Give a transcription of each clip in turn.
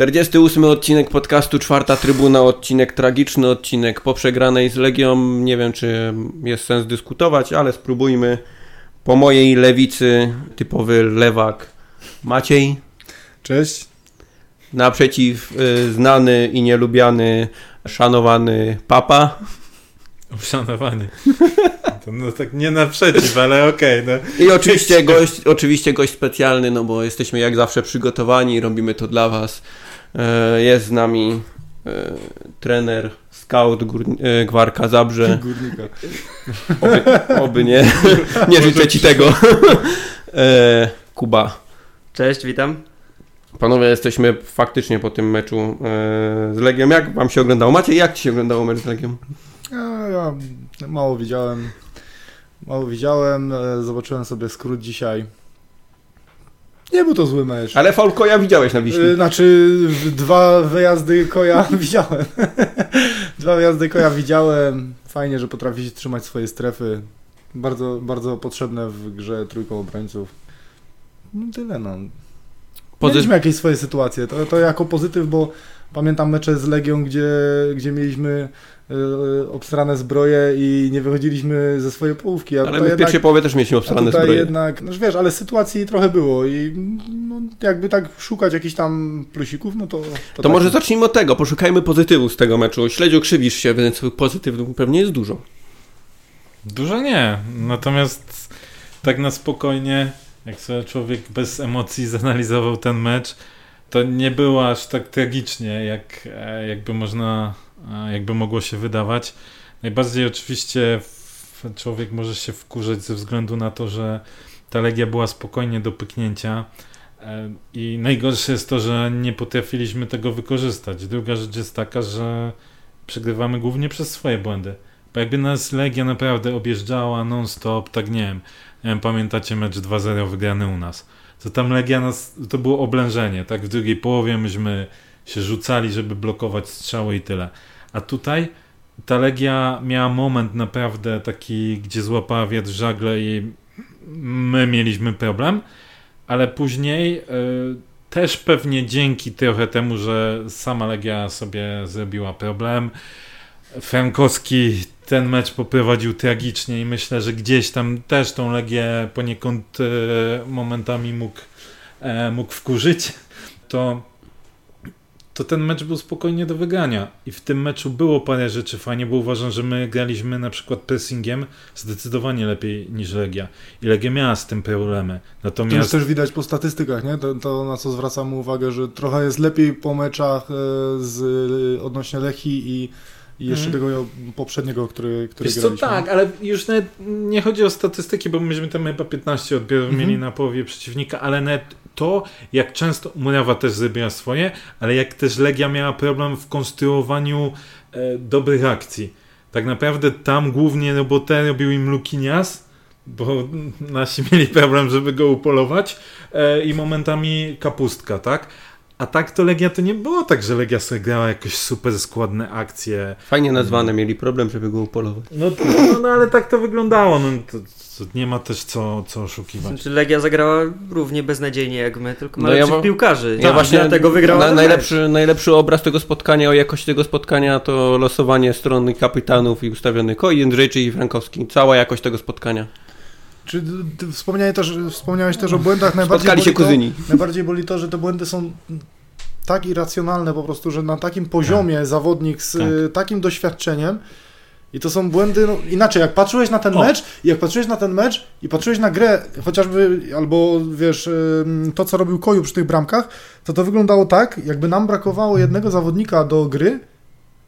Czterdziesty ósmy odcinek podcastu Czwarta Trybuna, odcinek tragiczny, odcinek po przegranej z Legią. Nie wiem, czy jest sens dyskutować, ale spróbujmy. Po mojej lewicy typowy lewak Maciej. Cześć. Naprzeciw y, znany i nielubiany, szanowany papa. Uszanowany. To no tak nie naprzeciw, ale okej. Okay, no. I oczywiście gość, oczywiście gość specjalny, no bo jesteśmy jak zawsze przygotowani i robimy to dla was. E, jest z nami e, trener, scout e, Gwarka Zabrze. Górnika. Oby, oby nie, nie życzę ci tego. Kuba. Cześć, witam. Panowie, jesteśmy faktycznie po tym meczu z Legią. Jak wam się oglądało? Macie, jak ci się oglądało mecz z Legią? Ja, ja mało widziałem. Mało widziałem. Zobaczyłem sobie skrót dzisiaj. Nie był to zły mecz. Ale faul Koja widziałeś na Wiśni. Znaczy dwa wyjazdy Koja widziałem. dwa wyjazdy Koja widziałem. Fajnie, że potrafi się trzymać swoje strefy. Bardzo, bardzo potrzebne w grze trójką obrońców. No tyle no. Pozy... Mieliśmy jakieś swoje sytuacje. To, to jako pozytyw, bo pamiętam mecze z Legią, gdzie, gdzie mieliśmy obstrane zbroje i nie wychodziliśmy ze swojej połówki. A ale my w pierwszej połowie też mieliśmy obstrane zbroje. jednak, no wiesz, ale sytuacji trochę było i no, jakby tak szukać jakichś tam plusików, no to... To, to tak. może zacznijmy od tego, poszukajmy pozytywu z tego meczu. Śledziu krzywisz się, więc pozytywów pewnie jest dużo. Dużo nie, natomiast tak na spokojnie, jak sobie człowiek bez emocji zanalizował ten mecz, to nie było aż tak tragicznie, jak e, jakby można jakby mogło się wydawać. Najbardziej oczywiście człowiek może się wkurzać ze względu na to, że ta legia była spokojnie do pyknięcia. E, I najgorsze jest to, że nie potrafiliśmy tego wykorzystać. Druga rzecz jest taka, że przegrywamy głównie przez swoje błędy. Bo jakby nas Legia naprawdę objeżdżała non-stop, tak nie wiem, nie wiem pamiętacie mecz 2-0 wygrany u nas. To tam Legia nas, to było oblężenie, tak? W drugiej połowie myśmy się rzucali, żeby blokować strzały i tyle. A tutaj ta Legia miała moment naprawdę taki, gdzie złapała wiatr żagle i my mieliśmy problem, ale później y, też pewnie dzięki trochę temu, że sama Legia sobie zrobiła problem. Frankowski ten mecz poprowadził tragicznie i myślę, że gdzieś tam też tą Legię poniekąd y, momentami mógł, y, mógł wkurzyć. To to ten mecz był spokojnie do wygrania. I w tym meczu było parę rzeczy fajnie, bo uważam, że my graliśmy na przykład pressingiem zdecydowanie lepiej niż Legia. I Legia miała z tym problemy. Natomiast... To też widać po statystykach, nie? To, to na co zwracamy uwagę, że trochę jest lepiej po meczach e, z, odnośnie Lechi i i jeszcze hmm. tego poprzedniego, który, który Wiesz graliśmy. co, tak, ale już nawet nie chodzi o statystyki, bo myśmy tam chyba 15 odbiorów mm -hmm. mieli na połowie przeciwnika, ale nawet to, jak często Murawa też zrobiła swoje, ale jak też Legia miała problem w konstruowaniu e, dobrych akcji. Tak naprawdę tam głównie robotę robił im Lukinias, bo nasi mieli problem, żeby go upolować e, i momentami kapustka, tak? A tak to Legia to nie było tak, że Legia sobie grała jakoś super składne akcje. Fajnie nazwane, mieli problem, żeby go upolować. No, no, no ale tak to wyglądało. No, to, to nie ma też co, co oszukiwać. Znaczy Legia zagrała równie beznadziejnie jak my, tylko ma no lepszych ja, piłkarzy. Ja właśnie dlatego wygrała. Na, najlepszy, najlepszy obraz tego spotkania, o jakości tego spotkania to losowanie strony kapitanów i ustawiony Koi, Jędrzejczyk i Frankowski. Cała jakość tego spotkania. Czy wspomniałeś też, wspomniałeś też o błędach? Najbardziej Spotkali się kuzyni. To, najbardziej boli to, że te błędy są tak irracjonalne po prostu, że na takim poziomie tak. zawodnik z tak. takim doświadczeniem i to są błędy, no, inaczej, jak patrzyłeś na ten o. mecz, i jak patrzyłeś na ten mecz i patrzyłeś na grę, chociażby, albo wiesz, to co robił Koju przy tych bramkach, to to wyglądało tak, jakby nam brakowało jednego zawodnika do gry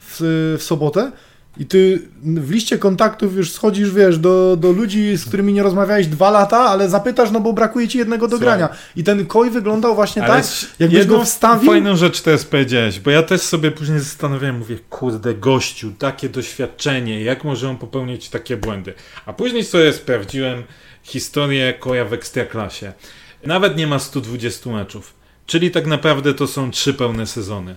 w, w sobotę, i ty w liście kontaktów już schodzisz, wiesz, do, do ludzi, z którymi nie rozmawiałeś dwa lata, ale zapytasz, no bo brakuje ci jednego do grania. I ten koj wyglądał właśnie ale tak, jakbyś go wstawił. fajną rzecz teraz powiedziałeś, bo ja też sobie później zastanawiałem, mówię, kurde, gościu, takie doświadczenie, jak może on popełnić takie błędy? A później sobie sprawdziłem historię koja w Ekstraklasie. Nawet nie ma 120 meczów. Czyli tak naprawdę to są trzy pełne sezony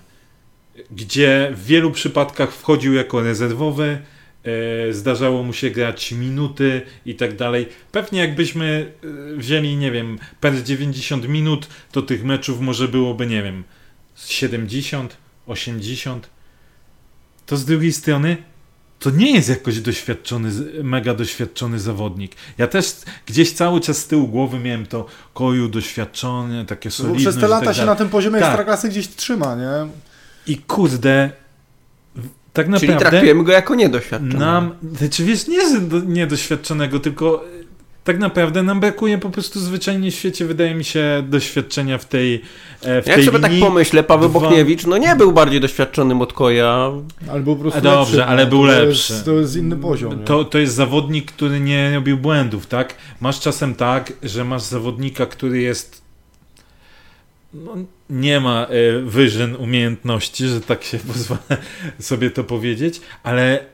gdzie w wielu przypadkach wchodził jako rezerwowy, e, zdarzało mu się grać minuty i tak dalej. Pewnie jakbyśmy e, wzięli, nie wiem, per 90 minut, to tych meczów może byłoby, nie wiem, 70, 80. To z drugiej strony to nie jest jakoś doświadczony, mega doświadczony zawodnik. Ja też gdzieś cały czas z tyłu głowy miałem to koju doświadczony, takie solidne. Przez te lata tak się na tym poziomie tak. ekstraklasy gdzieś trzyma, nie? I kurde, tak naprawdę... Czyli traktujemy go jako niedoświadczony. Nam, znaczy wiesz, nie niedoświadczonego, tylko tak naprawdę nam brakuje po prostu zwyczajnie w świecie, wydaje mi się, doświadczenia w tej e, w Jak tej sobie tak linii. tak pomyślę, Paweł Dwa... Bochniewicz, no nie był bardziej doświadczonym od Koja. Albo po prostu Dobrze, lepszy, ale był to lepszy. Jest, to jest inny poziom. To, to jest zawodnik, który nie robił błędów, tak? Masz czasem tak, że masz zawodnika, który jest no, nie ma y, wyżyn umiejętności, że tak się pozwolę sobie to powiedzieć, ale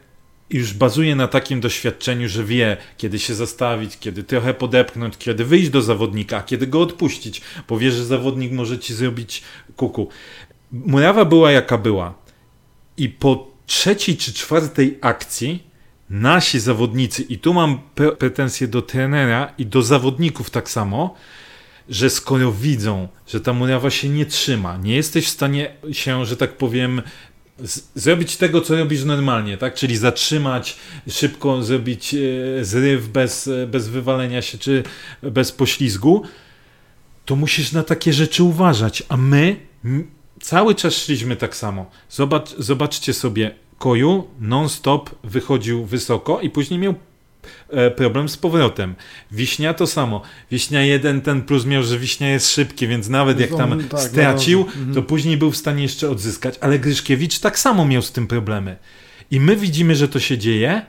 już bazuje na takim doświadczeniu, że wie, kiedy się zastawić, kiedy trochę podepchnąć, kiedy wyjść do zawodnika, kiedy go odpuścić, bo wie, że zawodnik może ci zrobić kuku. Murawa była jaka była. I po trzeciej czy czwartej akcji nasi zawodnicy, i tu mam pretensje do trenera i do zawodników tak samo, że skoro widzą, że ta murawa się nie trzyma, nie jesteś w stanie się, że tak powiem, zrobić tego, co robisz normalnie, tak? Czyli zatrzymać, szybko zrobić e, zryw bez, bez wywalenia się, czy bez poślizgu, to musisz na takie rzeczy uważać. A my cały czas szliśmy tak samo. Zobacz, zobaczcie sobie, Koju non-stop wychodził wysoko i później miał E, problem z powrotem. Wiśnia to samo. Wiśnia jeden ten plus miał, że Wiśnia jest szybki, więc nawet jak tam tak, stracił, no, to mhm. później był w stanie jeszcze odzyskać. Ale Gryszkiewicz tak samo miał z tym problemy. I my widzimy, że to się dzieje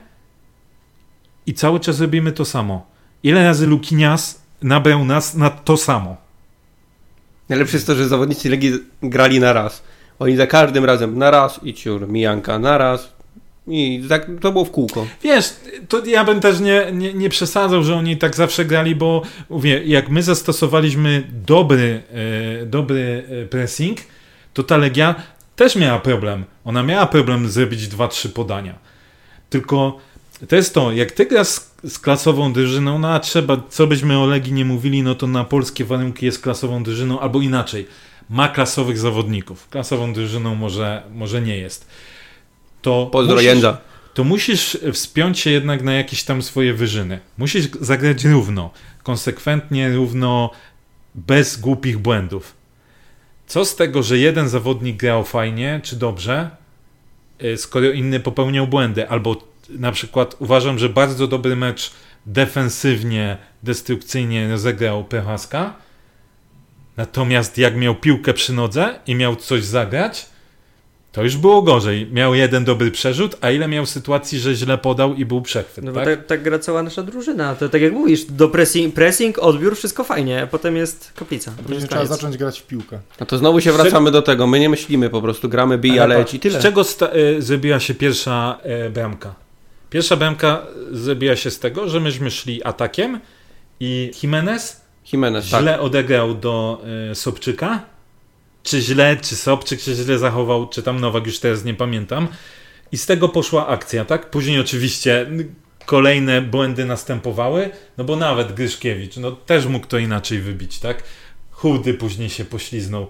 i cały czas robimy to samo. Ile razy Lukinias nabrał nas na to samo? Najlepsze jest to, że zawodnicy Legii grali na raz. Oni za każdym razem na raz i ciur, Mijanka na raz, i tak to było w kółko. Wiesz, to ja bym też nie, nie, nie przesadzał, że oni tak zawsze grali, bo mówię, jak my zastosowaliśmy dobry, e, dobry e, pressing, to ta Legia też miała problem. Ona miała problem zrobić dwa, trzy podania. Tylko to jest to, jak ty grasz z, z klasową drużyną, no a trzeba, co byśmy o Legii nie mówili, no to na polskie warunki jest klasową drużyną, albo inaczej, ma klasowych zawodników. Klasową drużyną może, może nie jest to Pozdro musisz, Jędza. to musisz wspiąć się jednak na jakieś tam swoje wyżyny. Musisz zagrać równo, konsekwentnie, równo, bez głupich błędów. Co z tego, że jeden zawodnik grał fajnie czy dobrze, y, skoro inny popełniał błędy? Albo na przykład uważam, że bardzo dobry mecz defensywnie, destrukcyjnie rozegrał Prochaska, natomiast jak miał piłkę przy nodze i miał coś zagrać, to już było gorzej. Miał jeden dobry przerzut, a ile miał sytuacji, że źle podał i był przechwyt. No tak? bo tak, tak gra cała nasza drużyna. To tak jak mówisz, do pressing, pressing odbiór, wszystko fajnie, a potem jest kaplica. Później trzeba zacząć grać w piłkę. No to znowu się wracamy do tego. My nie myślimy, po prostu gramy, bija, leci i tyle. Z czego y, zrobiła się pierwsza y, bramka? Pierwsza bramka zrobiła się z tego, że myśmy szli atakiem i Jimenez, Jimenez źle tak. odegrał do y, Sobczyka czy źle, czy Sobczyk się źle zachował, czy tam Nowak, już teraz nie pamiętam. I z tego poszła akcja, tak? Później oczywiście kolejne błędy następowały, no bo nawet Gryszkiewicz, no też mógł to inaczej wybić, tak? Chudy później się pośliznął.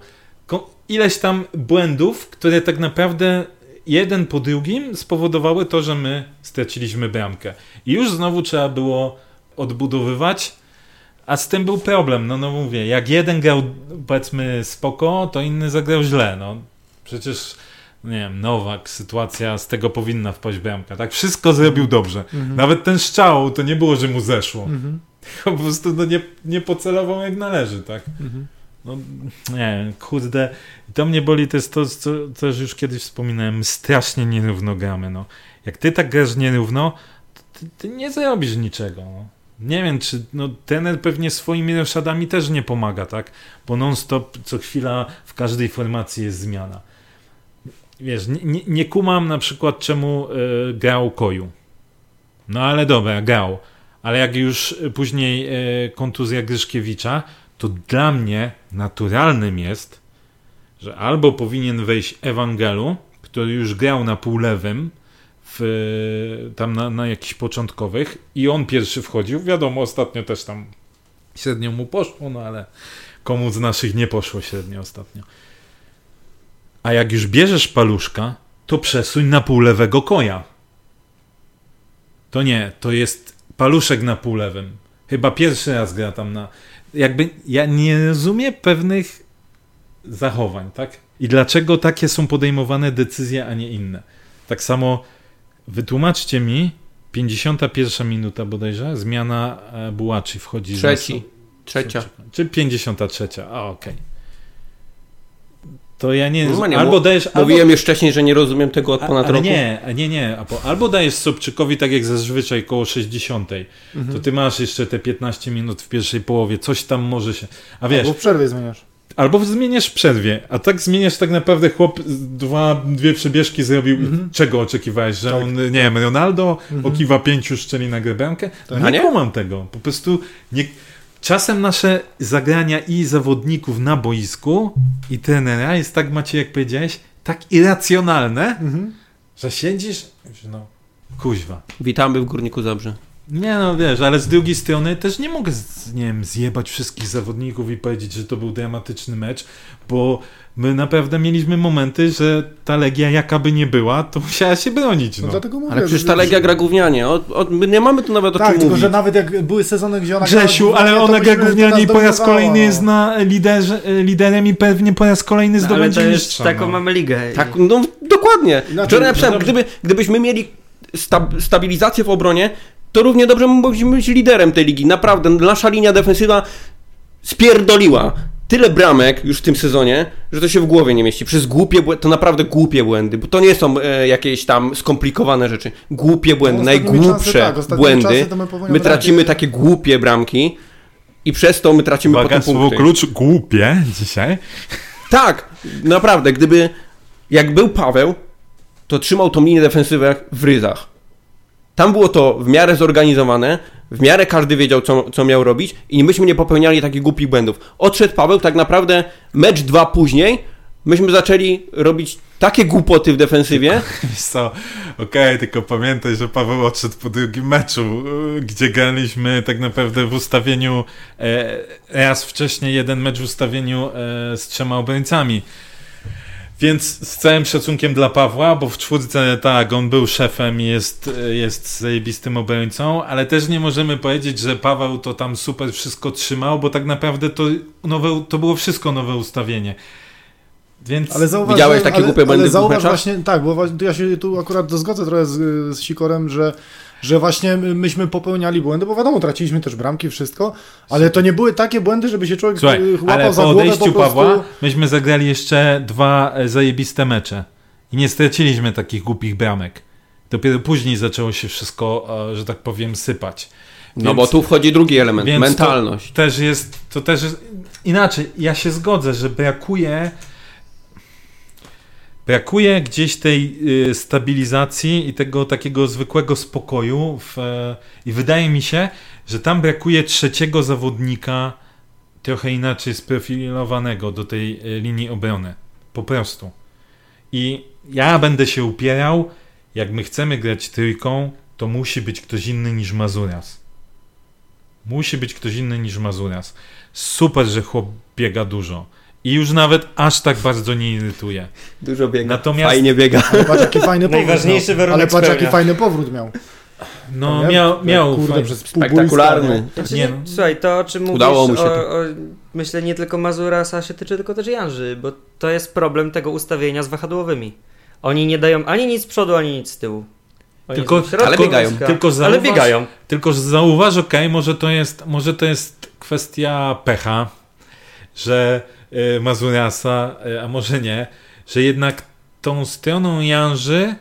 Ileś tam błędów, które tak naprawdę jeden po drugim spowodowały to, że my straciliśmy bramkę. I już znowu trzeba było odbudowywać a z tym był problem, no, no mówię, jak jeden grał powiedzmy spoko, to inny zagrał źle, no. Przecież, nie wiem, Nowak, sytuacja z tego powinna wpaść bramka, tak? Wszystko zrobił dobrze. Mhm. Nawet ten strzał, to nie było, że mu zeszło. Mhm. Po prostu no, nie, nie pocelował jak należy, tak? Mhm. No, nie kurde. I to mnie boli, to jest to, co, co już kiedyś wspominałem, strasznie nierówno gramy, no. Jak ty tak grasz nierówno, to ty, ty nie zrobisz niczego, no nie wiem, czy no, pewnie swoimi roszadami też nie pomaga, tak? Bo non-stop co chwila w każdej formacji jest zmiana. Wiesz, nie, nie, nie kumam na przykład czemu y, grał Koju. No ale dobra, grał. Ale jak już później y, kontuzja Gryszkiewicza, to dla mnie naturalnym jest, że albo powinien wejść Ewangelu, który już grał na pół lewym w, tam na, na jakichś początkowych i on pierwszy wchodził. Wiadomo, ostatnio też tam średnio mu poszło, no ale komu z naszych nie poszło średnio ostatnio. A jak już bierzesz paluszka, to przesuń na pół lewego koja. To nie, to jest paluszek na pół lewym. Chyba pierwszy raz gra tam na. Jakby ja nie rozumiem pewnych zachowań, tak? I dlaczego takie są podejmowane decyzje, a nie inne. Tak samo wytłumaczcie mi, 51 minuta bodajże, zmiana e, Bułaczy wchodzi. Trzeci. Trzecia. Czy 53, a okej. To ja nie. No nie, albo bo- dajesz. Albo, Mówiłem już wcześniej, że nie rozumiem tego od a, ponad ale roku. nie, a nie, nie. Albo, albo dajesz Sobczykowi tak jak zazwyczaj koło 60. Mhm. To ty masz jeszcze te 15 minut w pierwszej połowie, coś tam może się. A wiesz, Albo w przerwie zmieniasz. Albo zmieniasz w przerwie, a tak zmieniasz tak naprawdę chłop dwa, dwie przebieżki zrobił. Mhm. Czego oczekiwałeś, że Tak. on, nie wiem, Ronaldo Mhm. okiwa pięciu szczeli na bramkę? Tak. Nie, nie? kumam tego. Po prostu nie... czasem nasze zagrania i zawodników na boisku i trenera jest tak, Macie, jak powiedziałeś, tak irracjonalne, Mhm. że siedzisz, no, kuźwa. Witamy w Górniku Zabrze. Nie no, wiesz, ale z drugiej strony też nie mogę, z, nie wiem, zjebać wszystkich zawodników i powiedzieć, że to był dramatyczny mecz, bo my naprawdę mieliśmy momenty, że ta Legia jaka by nie była, to musiała się bronić, No no. dlatego mówię. Ale przecież że- ta Legia gra gównianie. O, o, my nie mamy tu nawet o Tak, czym tylko mówić. że nawet jak były sezony, gdzie ona Grzesiu, ale ona gra gównianie i po raz kolejny no. jest na liderze, liderem i pewnie po raz kolejny No, zdobędzie jest mistrza. taką no. mamy ligę. Tak, no dokładnie. Wczoraj napisałem, no gdyby, gdybyśmy mieli sta, stabilizację w obronie, to równie dobrze mogliśmy być liderem tej ligi. Naprawdę, nasza linia defensywa spierdoliła tyle bramek już w tym sezonie, że to się w głowie nie mieści. Przez głupie błędy, to naprawdę głupie błędy, bo to nie są e, jakieś tam skomplikowane rzeczy. Głupie błędy, No, najgłupsze czasy tak, błędy. my my tracimy takie- takie głupie bramki i przez to my tracimy Uwaga, potem słowo punkty. klucz, głupie dzisiaj. Tak, naprawdę, gdyby jak był Paweł, to trzymał tą linię defensywę w ryzach. Tam było to w miarę zorganizowane, w miarę każdy wiedział, co, co miał robić i myśmy nie popełniali takich głupich błędów. Odszedł Paweł, tak naprawdę mecz dwa później, myśmy zaczęli robić takie głupoty w defensywie, Wiesz co, okej, tylko pamiętaj, że Paweł odszedł po drugim meczu, y, gdzie graliśmy tak naprawdę w ustawieniu e, raz wcześniej jeden mecz w ustawieniu e, z trzema obrońcami. Więc z całym szacunkiem dla Pawła, bo w czwórce tak, on był szefem i jest, jest zajebistym obrońcą, ale też nie możemy powiedzieć, że Paweł to tam super wszystko trzymał, bo tak naprawdę to, nowe, to było wszystko nowe ustawienie. Więc Ale zauważ, Widziałeś takie ale, głupie błędy ale w zauważ meczach? właśnie, tak, bo właśnie, ja się tu akurat zgodzę trochę z, z Sikorem, że, że właśnie my- myśmy popełniali błędy, bo wiadomo, traciliśmy też bramki, wszystko, ale to nie były takie błędy, żeby się człowiek Słuchaj, łapał ale za po głowę odejściu po prostu. Pawła myśmy zagrali jeszcze dwa e, zajebiste mecze i nie straciliśmy takich głupich bramek. Dopiero później zaczęło się wszystko, e, że tak powiem, sypać. no Więc- bo tu wchodzi drugi element, mentalność. To też jest, to też jest inaczej. Ja się zgodzę, że brakuje brakuje gdzieś tej y, stabilizacji i tego takiego zwykłego spokoju w, e, i wydaje mi się, że tam brakuje trzeciego zawodnika trochę inaczej sprofilowanego do tej e, linii obrony. Po prostu. I ja będę się upierał, jak my chcemy grać trójką, to musi być ktoś inny niż Mazuras. Musi być ktoś inny niż Mazuras. Super, że chłop biega dużo. I już nawet aż tak bardzo nie irytuje. Dużo biega, Natomiast- fajnie biega. Ale patrz, jaki fajny powrót Najważniejszy warunek Ale patrz, jaki fajny powrót miał. No, miał, miał Kurde, fajnie. przez Spektakularny. Znaczy, Nie no. Słuchaj, to o czym mówisz, Udało mu się o, o, myślę nie tylko Mazurasa się tyczy, tylko też Janży, bo to jest problem tego ustawienia z wahadłowymi. Oni nie dają ani nic z przodu, ani nic z tyłu. Oni Tylko- środku ale biegają. Tylko ale zauważ- biegają. Tylko że zauważ, okej, może to jest może to jest kwestia pecha, że Mazurasa, y, a może nie, że jednak tą stroną Janży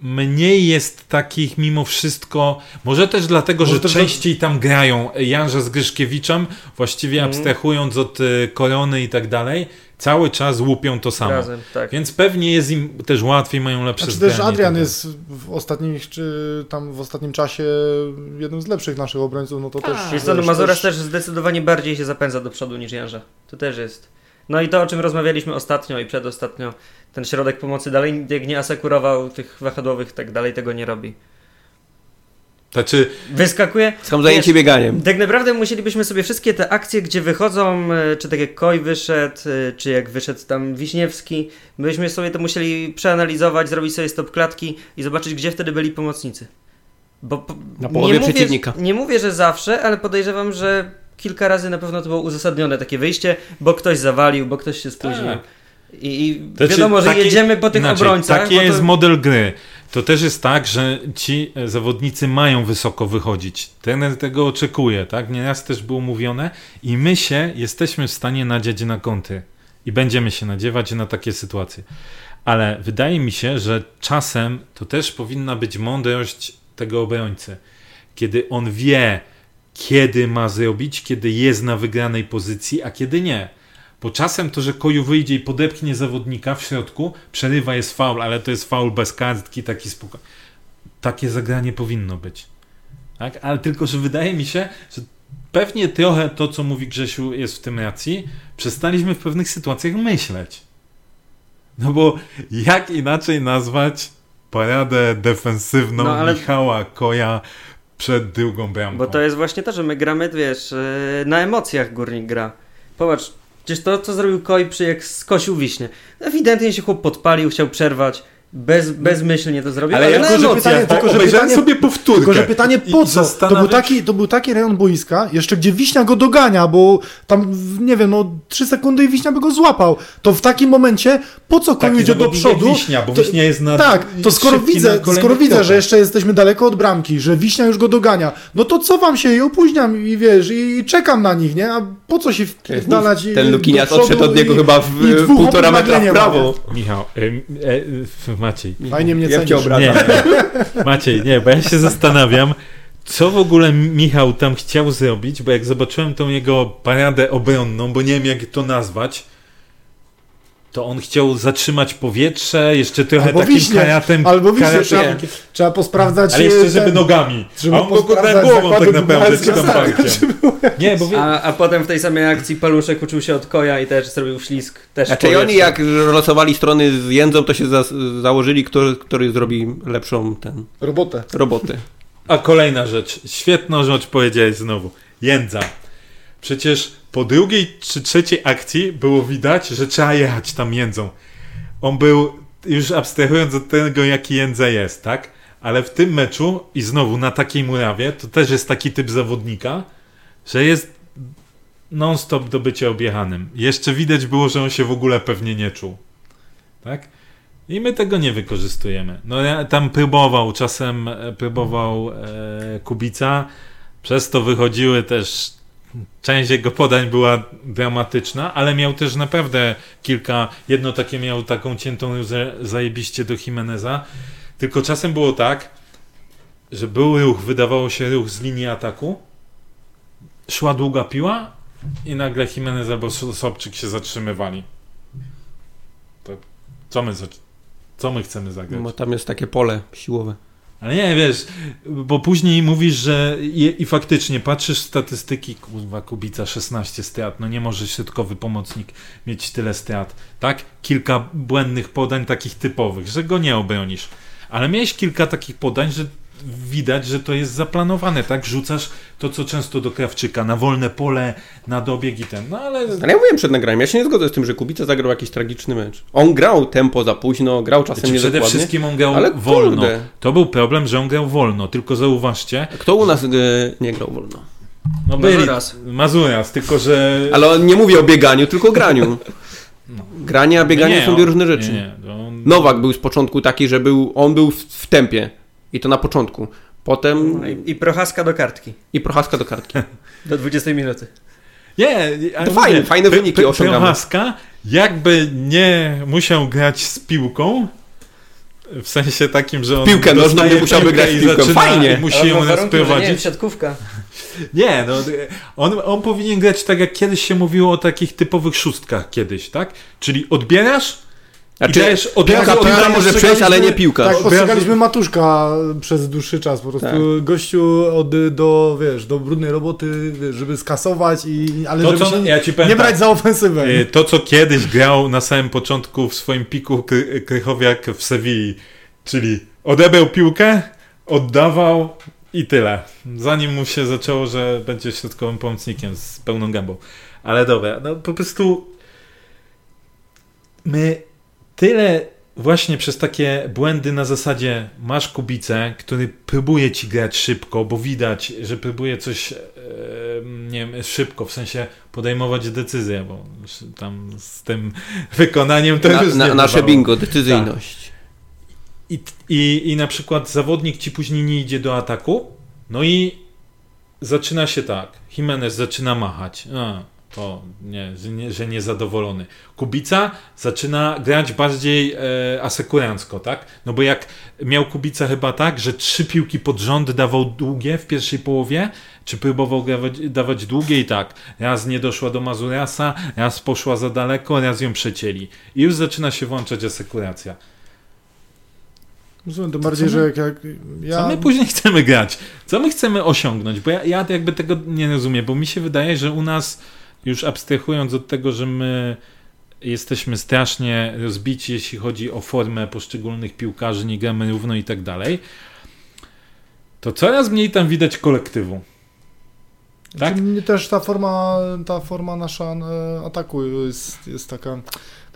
mniej jest takich mimo wszystko, może też dlatego, Może że też- częściej tam grają Janża z Gryszkiewiczem, właściwie Mhm. abstrahując od y, korony i tak dalej, cały czas łupią to samo. Razem, tak. Więc pewnie jest im też łatwiej, mają lepsze Znaczy też Adrian tak jest w ostatnim, czy tam w ostatnim czasie jednym z lepszych naszych obrońców, no to też... Wiesz co, no Mazuras też zdecydowanie bardziej się zapędza do przodu niż Janża. To też jest. No i to, o czym rozmawialiśmy ostatnio i przedostatnio, ten środek pomocy dalej jak nie asekurował tych wahadłowych, tak dalej tego nie robi. Znaczy, Wyskakuje. Są zajęci bieganiem. Tak naprawdę musielibyśmy sobie wszystkie te akcje, gdzie wychodzą, e, czy tak jak Koj wyszedł, e, czy jak wyszedł tam Wiśniewski, byśmy sobie to musieli przeanalizować, zrobić sobie stop klatki i zobaczyć, gdzie wtedy byli pomocnicy. Bo po- Na połowie nie mówię, przeciwnika. Nie mówię, że zawsze, ale podejrzewam, że kilka razy na pewno to było uzasadnione takie wyjście, bo ktoś zawalił, bo ktoś się spóźnił. Tak. I, i Znaczy, wiadomo, że takie- jedziemy po tych inaczej, obrońcach. Taki to- jest model gry. To też jest tak, że ci e, zawodnicy mają wysoko wychodzić. Trener tego oczekuje, tak? Nieraz też było mówione i my się jesteśmy w stanie nadziać na kąty. I będziemy się nadziewać na takie sytuacje. Ale wydaje mi się, że czasem to też powinna być mądrość tego obrońcy. Kiedy on wie, kiedy ma zrobić, kiedy jest na wygranej pozycji, a kiedy nie. Bo czasem to, że Koju wyjdzie i podepchnie zawodnika w środku, przerywa jest faul, ale to jest faul bez kartki, taki spokojny. Takie zagranie powinno być. Tak? Ale tylko, że wydaje mi się, że pewnie trochę to, co mówi Grzesiu, jest w tym racji. Przestaliśmy w pewnych sytuacjach myśleć. No bo jak inaczej nazwać paradę defensywną No, ale- Michała Koja przed drugą bramką? Bo to jest właśnie to, że my gramy, wiesz, yy, na emocjach górnik gra. Popatrz, przecież to, co zrobił Koi przy jak skosił wiśnie. Ewidentnie się chłop podpalił, chciał przerwać. Bez, bezmyślnie to zrobił, Ale ale, ja na tylko, że pytanie- tylko, że pytanie- sobie powtórkę. Tylko, że pytanie I po co? To był, taki, to był taki rejon boiska, jeszcze gdzie Wiśnia go dogania, bo tam, nie wiem, no 3 sekundy i Wiśnia by go złapał. To w takim momencie, po co koń idzie do przodu? Wiśnia, bo to- Wiśnia jest na Tak, to skoro widzę, skoro widzę, że jeszcze jesteśmy daleko od bramki, że Wiśnia już go dogania, no to co wam się i opóźniam i wiesz, i czekam na nich, nie? A po co się wdalać i- Ten przodu odszedł od niego i- chyba w i dwóch półtora metra w prawo. Michał, e, Maciej. Fajnie mnie Ja cenisz. cię. Nie, Maciej, nie, bo ja się zastanawiam, co w ogóle Michał tam chciał zrobić, bo jak zobaczyłem tą jego paradę obronną, bo nie wiem jak to nazwać, to on chciał zatrzymać powietrze, jeszcze trochę Albo takim Wiśnię, karatem, Albo Wiśnia, karatem trzeba, trzeba posprawdzać... ale jeszcze e, żeby nogami, Trzeba a on go kurde głową tak naprawdę, czy tam barkiem. Nie, bo A, a potem w tej samej akcji Paluszek uczył się od Koja i też zrobił ślizg. Też Znaczy oni jak losowali strony z Jędzą, to się za, założyli, kto, który zrobi lepszą ten Robotę. robotę. A kolejna rzecz, świetną rzecz powiedziałeś znowu. Jędza. Przecież po drugiej czy trzeciej akcji było widać, że trzeba jechać tam jędzą. On był, już abstrahując od tego, jaki jędza jest, tak? Ale w tym meczu i znowu na takiej murawie, to też jest taki typ zawodnika, że jest non-stop do bycia objechanym. Jeszcze widać było, że on się w ogóle pewnie nie czuł. Tak? I my tego nie wykorzystujemy. No ja tam próbował, czasem e, próbował e, Kubica, przez to wychodziły też, część jego podań była dramatyczna, ale miał też naprawdę kilka, jedno takie miał taką ciętą za- zajebiście do Jimeneza, tylko czasem było tak, że był ruch, wydawało się ruch z linii ataku, szła długa piła i nagle Jimenez albo Sobczyk się zatrzymywali. To co my, co my chcemy zagrać? Bo tam jest takie pole siłowe. Ale nie, wiesz, bo później mówisz, że i, i faktycznie patrzysz statystyki, kurwa, Kubica 16 strat, no nie może środkowy pomocnik mieć tyle strat, tak? Kilka błędnych podań takich typowych, że go nie obronisz. Ale miałeś kilka takich podań, że widać, że to jest zaplanowane, tak? Rzucasz to, co często do Krawczyka, na wolne pole, na dobieg i ten, no ale... Ale ja mówiłem przed nagraniem, ja się nie zgodzę z tym, że Kubica zagrał jakiś tragiczny mecz. On grał tempo za późno, grał czasem Znaczy, przede niedokładnie. wszystkim on grał ale wolno. kurde. To był problem, że on grał wolno, tylko zauważcie, Kto u nas e, nie grał wolno? no byli, Mazuras. Mazuras, tylko że... Ale on nie mówi o bieganiu, tylko o graniu. Granie a bieganie No nie, są dwie różne rzeczy. Nie, nie, on... Nowak był z początku taki, że był, on był w, w tempie. I to na początku. Potem No i, I Prochaska do kartki. i prochaska do kartki. Do 20 minuty. Nie, ale To fajne, fajne wyniki osiągamy. Prochaska jakby nie musiał grać z piłką, w sensie takim, że on Piłkę nożną nie musiałby piłkę grać z i piłką. zaczyna Fajnie. i musi ją raz Nie siatkówka. Nie, no on, on powinien grać tak jak kiedyś się mówiło o takich typowych szóstkach kiedyś, tak? Czyli odbierasz Znaczy, dajesz od piłka, razu piłka może przejść, ale nie piłka. Tak, postrzegaliśmy Matuszka przez dłuższy czas. Po prostu Tak. gościu od, do, wiesz, do brudnej roboty, wiesz, żeby skasować, i, ale To, żeby co, się ja powiem nie tak, brać za ofensywę. y, To, co kiedyś grał na samym początku w swoim piku Kry- Krychowiak w Sewilli, czyli odebrał piłkę, oddawał i tyle. Zanim mu się zaczęło, że będzie środkowym pomocnikiem z pełną gębą. Ale dobra, no po prostu my tyle właśnie przez takie błędy na zasadzie masz kubicę, który próbuje ci grać szybko, bo widać, że próbuje coś e, nie wiem, szybko, w sensie podejmować decyzję, bo tam z tym wykonaniem to Na, już na, nasze bywało. bingo, decyzyjność. I, i, I na przykład zawodnik ci później nie idzie do ataku, no i zaczyna się tak. Jimenez zaczyna machać. A, to nie, że, nie, że niezadowolony. Kubica zaczyna grać bardziej e, asekurancko, tak? No bo jak miał Kubica chyba tak, że trzy piłki pod rząd dawał długie w pierwszej połowie, czy próbował dawać, dawać długie i tak. Raz nie doszła do Mazuriasa, raz poszła za daleko, raz ją przecięli. I już zaczyna się włączać asekuracja. Rozumiem, tym bardziej, że jak, jak ja... Co my później chcemy grać? Co my chcemy osiągnąć? Bo ja, ja jakby tego nie rozumiem, bo mi się wydaje, że u nas, już abstrahując od tego, że my jesteśmy strasznie rozbici, jeśli chodzi o formę poszczególnych piłkarzy, nie gramy równo i tak dalej, to coraz mniej tam widać kolektywu. Tak? Znaczy, mnie też ta forma, ta forma nasza e, ataku jest, jest taka...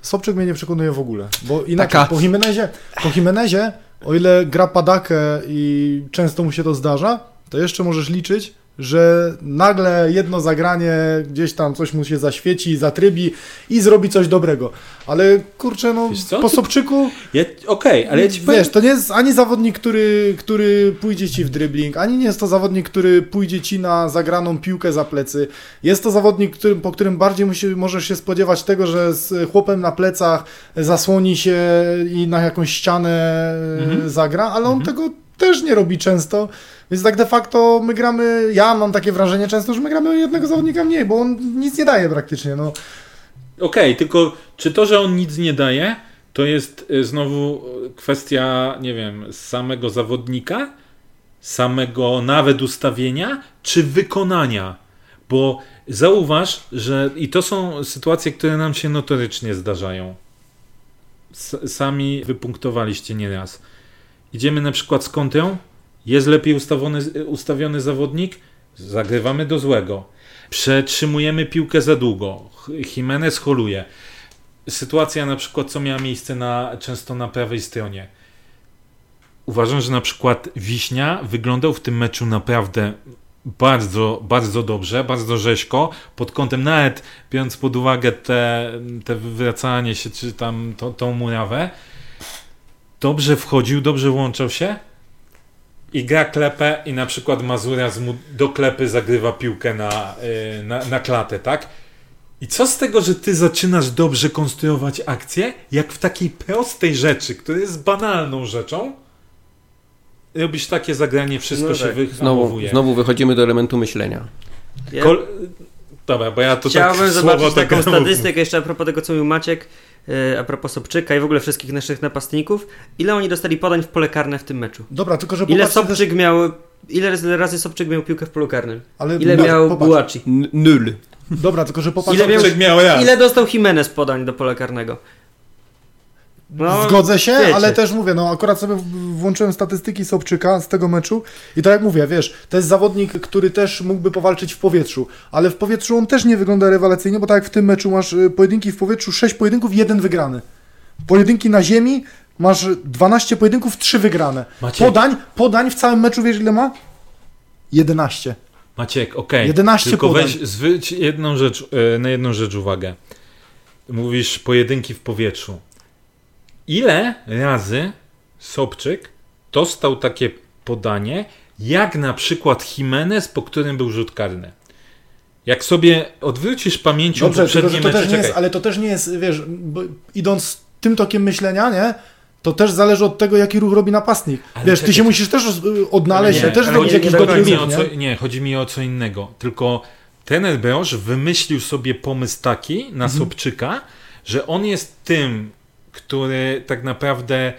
Sobczyk mnie nie przekonuje w ogóle, bo inaczej, Taka- po Jimenezie, po Jimenezie, o ile gra padakę i często mu się to zdarza, to jeszcze możesz liczyć, że nagle jedno zagranie, gdzieś tam coś mu się zaświeci, zatrybi i zrobi coś dobrego. Ale kurczę, no po Sobczyku, Ja- Okej, ale ja ci powiem, wiesz, to nie jest ani zawodnik, który, który pójdzie ci w dribbling, ani nie jest to zawodnik, który pójdzie ci na zagraną piłkę za plecy. Jest to zawodnik, po którym bardziej musi, możesz się spodziewać tego, że z chłopem na plecach zasłoni się i na jakąś ścianę Mhm. zagra, ale on tego też nie robi często. Więc tak de facto my gramy, ja mam takie wrażenie często, że my gramy jednego zawodnika mniej, bo on nic nie daje praktycznie. No. Okej, tylko czy to, że on nic nie daje, to jest y, znowu y, kwestia, nie wiem, samego zawodnika, samego nawet ustawienia, czy wykonania? Bo zauważ, że i to są sytuacje, które nam się notorycznie zdarzają. S sami wypunktowaliście nieraz. Idziemy na przykład z kontrą, jest lepiej ustawiony, ustawiony zawodnik, zagrywamy do złego. Przetrzymujemy piłkę za długo. Jimenez holuje. Sytuacja na przykład, co miała miejsce na, często na prawej stronie. Uważam, że na przykład Wiśnia wyglądał w tym meczu naprawdę bardzo, bardzo dobrze, bardzo rzeźko, pod kątem nawet biorąc pod uwagę te, te wywracanie się, czy tam to, tą murawę, dobrze wchodził, dobrze włączał się i gra klepę i na przykład Mazura do klepy zagrywa piłkę na, yy, na, na klatę, tak? I co z tego, że ty zaczynasz dobrze konstruować akcję, jak w takiej prostej rzeczy, która jest banalną rzeczą, robisz takie zagranie, wszystko No się tak. Znowu, wyhamowuje. znowu wychodzimy do elementu myślenia. Ja Kol... Dobra, bo ja to chciałbym tak zobaczyć taką tak statystykę jeszcze a propos tego, co mówił Maciek, a propos Sobczyka i w ogóle wszystkich naszych napastników. Ile oni dostali podań w pole karne w tym meczu? Dobra, tylko że Ile popatrzcie też, Sobczyk miał... Ile razy- Sobczyk miał piłkę w polu karnym? ale Ile no, miał popatrz, Bułaci? Nul. Dobra, tylko że popatrz, Ile miał- Sobczyk miał raz. Ile dostał Jimenez podań do pola karnego? No, Zgodzę się, wiecie. ale też mówię, no akurat sobie włączyłem statystyki Sobczyka z tego meczu i tak jak mówię, wiesz, to jest zawodnik, który też mógłby powalczyć w powietrzu, ale w powietrzu on też nie wygląda rewelacyjnie, bo tak jak w tym meczu masz y, pojedynki w powietrzu, 6 pojedynków, jeden wygrany. Pojedynki na ziemi masz 12 pojedynków, 3 wygrane. Maciek. Podań, podań w całym meczu wiesz ile ma? 11. Maciek, okej. 11 Tylko podań. weź, zwróć jedną rzecz, e, na jedną rzecz uwagę. Mówisz pojedynki w powietrzu. Ile razy Sobczyk dostał takie podanie, jak na przykład Jimenez, po którym był rzut karny? Jak sobie odwrócisz pamięcią Dobrze, tylko, poprzednie że to mecze, też nie jest, ale to też nie jest, wiesz, bo idąc tym tokiem myślenia, nie? To też zależy od tego, jaki ruch robi napastnik. Ale wiesz, ty czekaj. się musisz też y, odnaleźć, nie, też zrobić nie- jakiś dobry chodzi mi ruch, o nie? co, nie, chodzi mi o co innego. Tylko trener Broż wymyślił sobie pomysł taki na Mhm. Sobczyka, że on jest tym który tak naprawdę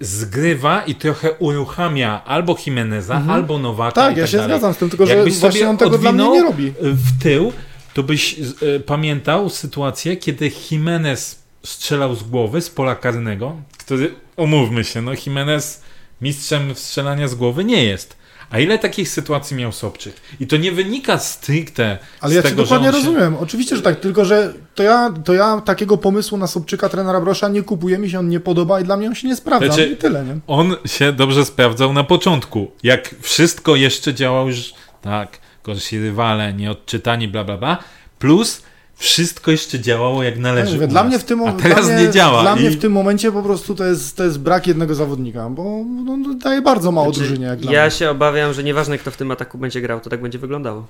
zgrywa i trochę uruchamia albo Jimeneza, Mhm. albo Nowaka Tak, i ja tak się dalej. zgadzam z tym, tylko że Jakbyś właśnie sobie on tego dla mnie nie robi. w tył, to byś e, pamiętał sytuację, kiedy Jimenez strzelał z głowy, z pola karnego, który, umówmy się, no Jimenez mistrzem strzelania z głowy nie jest. A ile takich sytuacji miał Sobczyk? I to nie wynika stricte Ale z ja tego, dokładnie że się... rozumiem. Oczywiście, że tak, tylko że to ja, to ja takiego pomysłu na Sobczyka trenera Brosza nie kupuję, mi się on nie podoba i dla mnie on się nie sprawdza. Znaczy- I tyle, nie? On się dobrze sprawdzał na początku. Jak wszystko jeszcze działało już tak, gorsi rywale, nieodczytani, bla bla bla. Plus wszystko jeszcze działało jak Ja należy. mówię, dla mnie w tym A teraz dla mnie, nie działa. Dla mnie i... w tym momencie po prostu to jest, to jest brak jednego zawodnika, bo no, no, daje bardzo mało Znaczy, drużynie. Jak dla ja mnie. się obawiam, że nieważne kto w tym ataku będzie grał, to tak będzie wyglądało.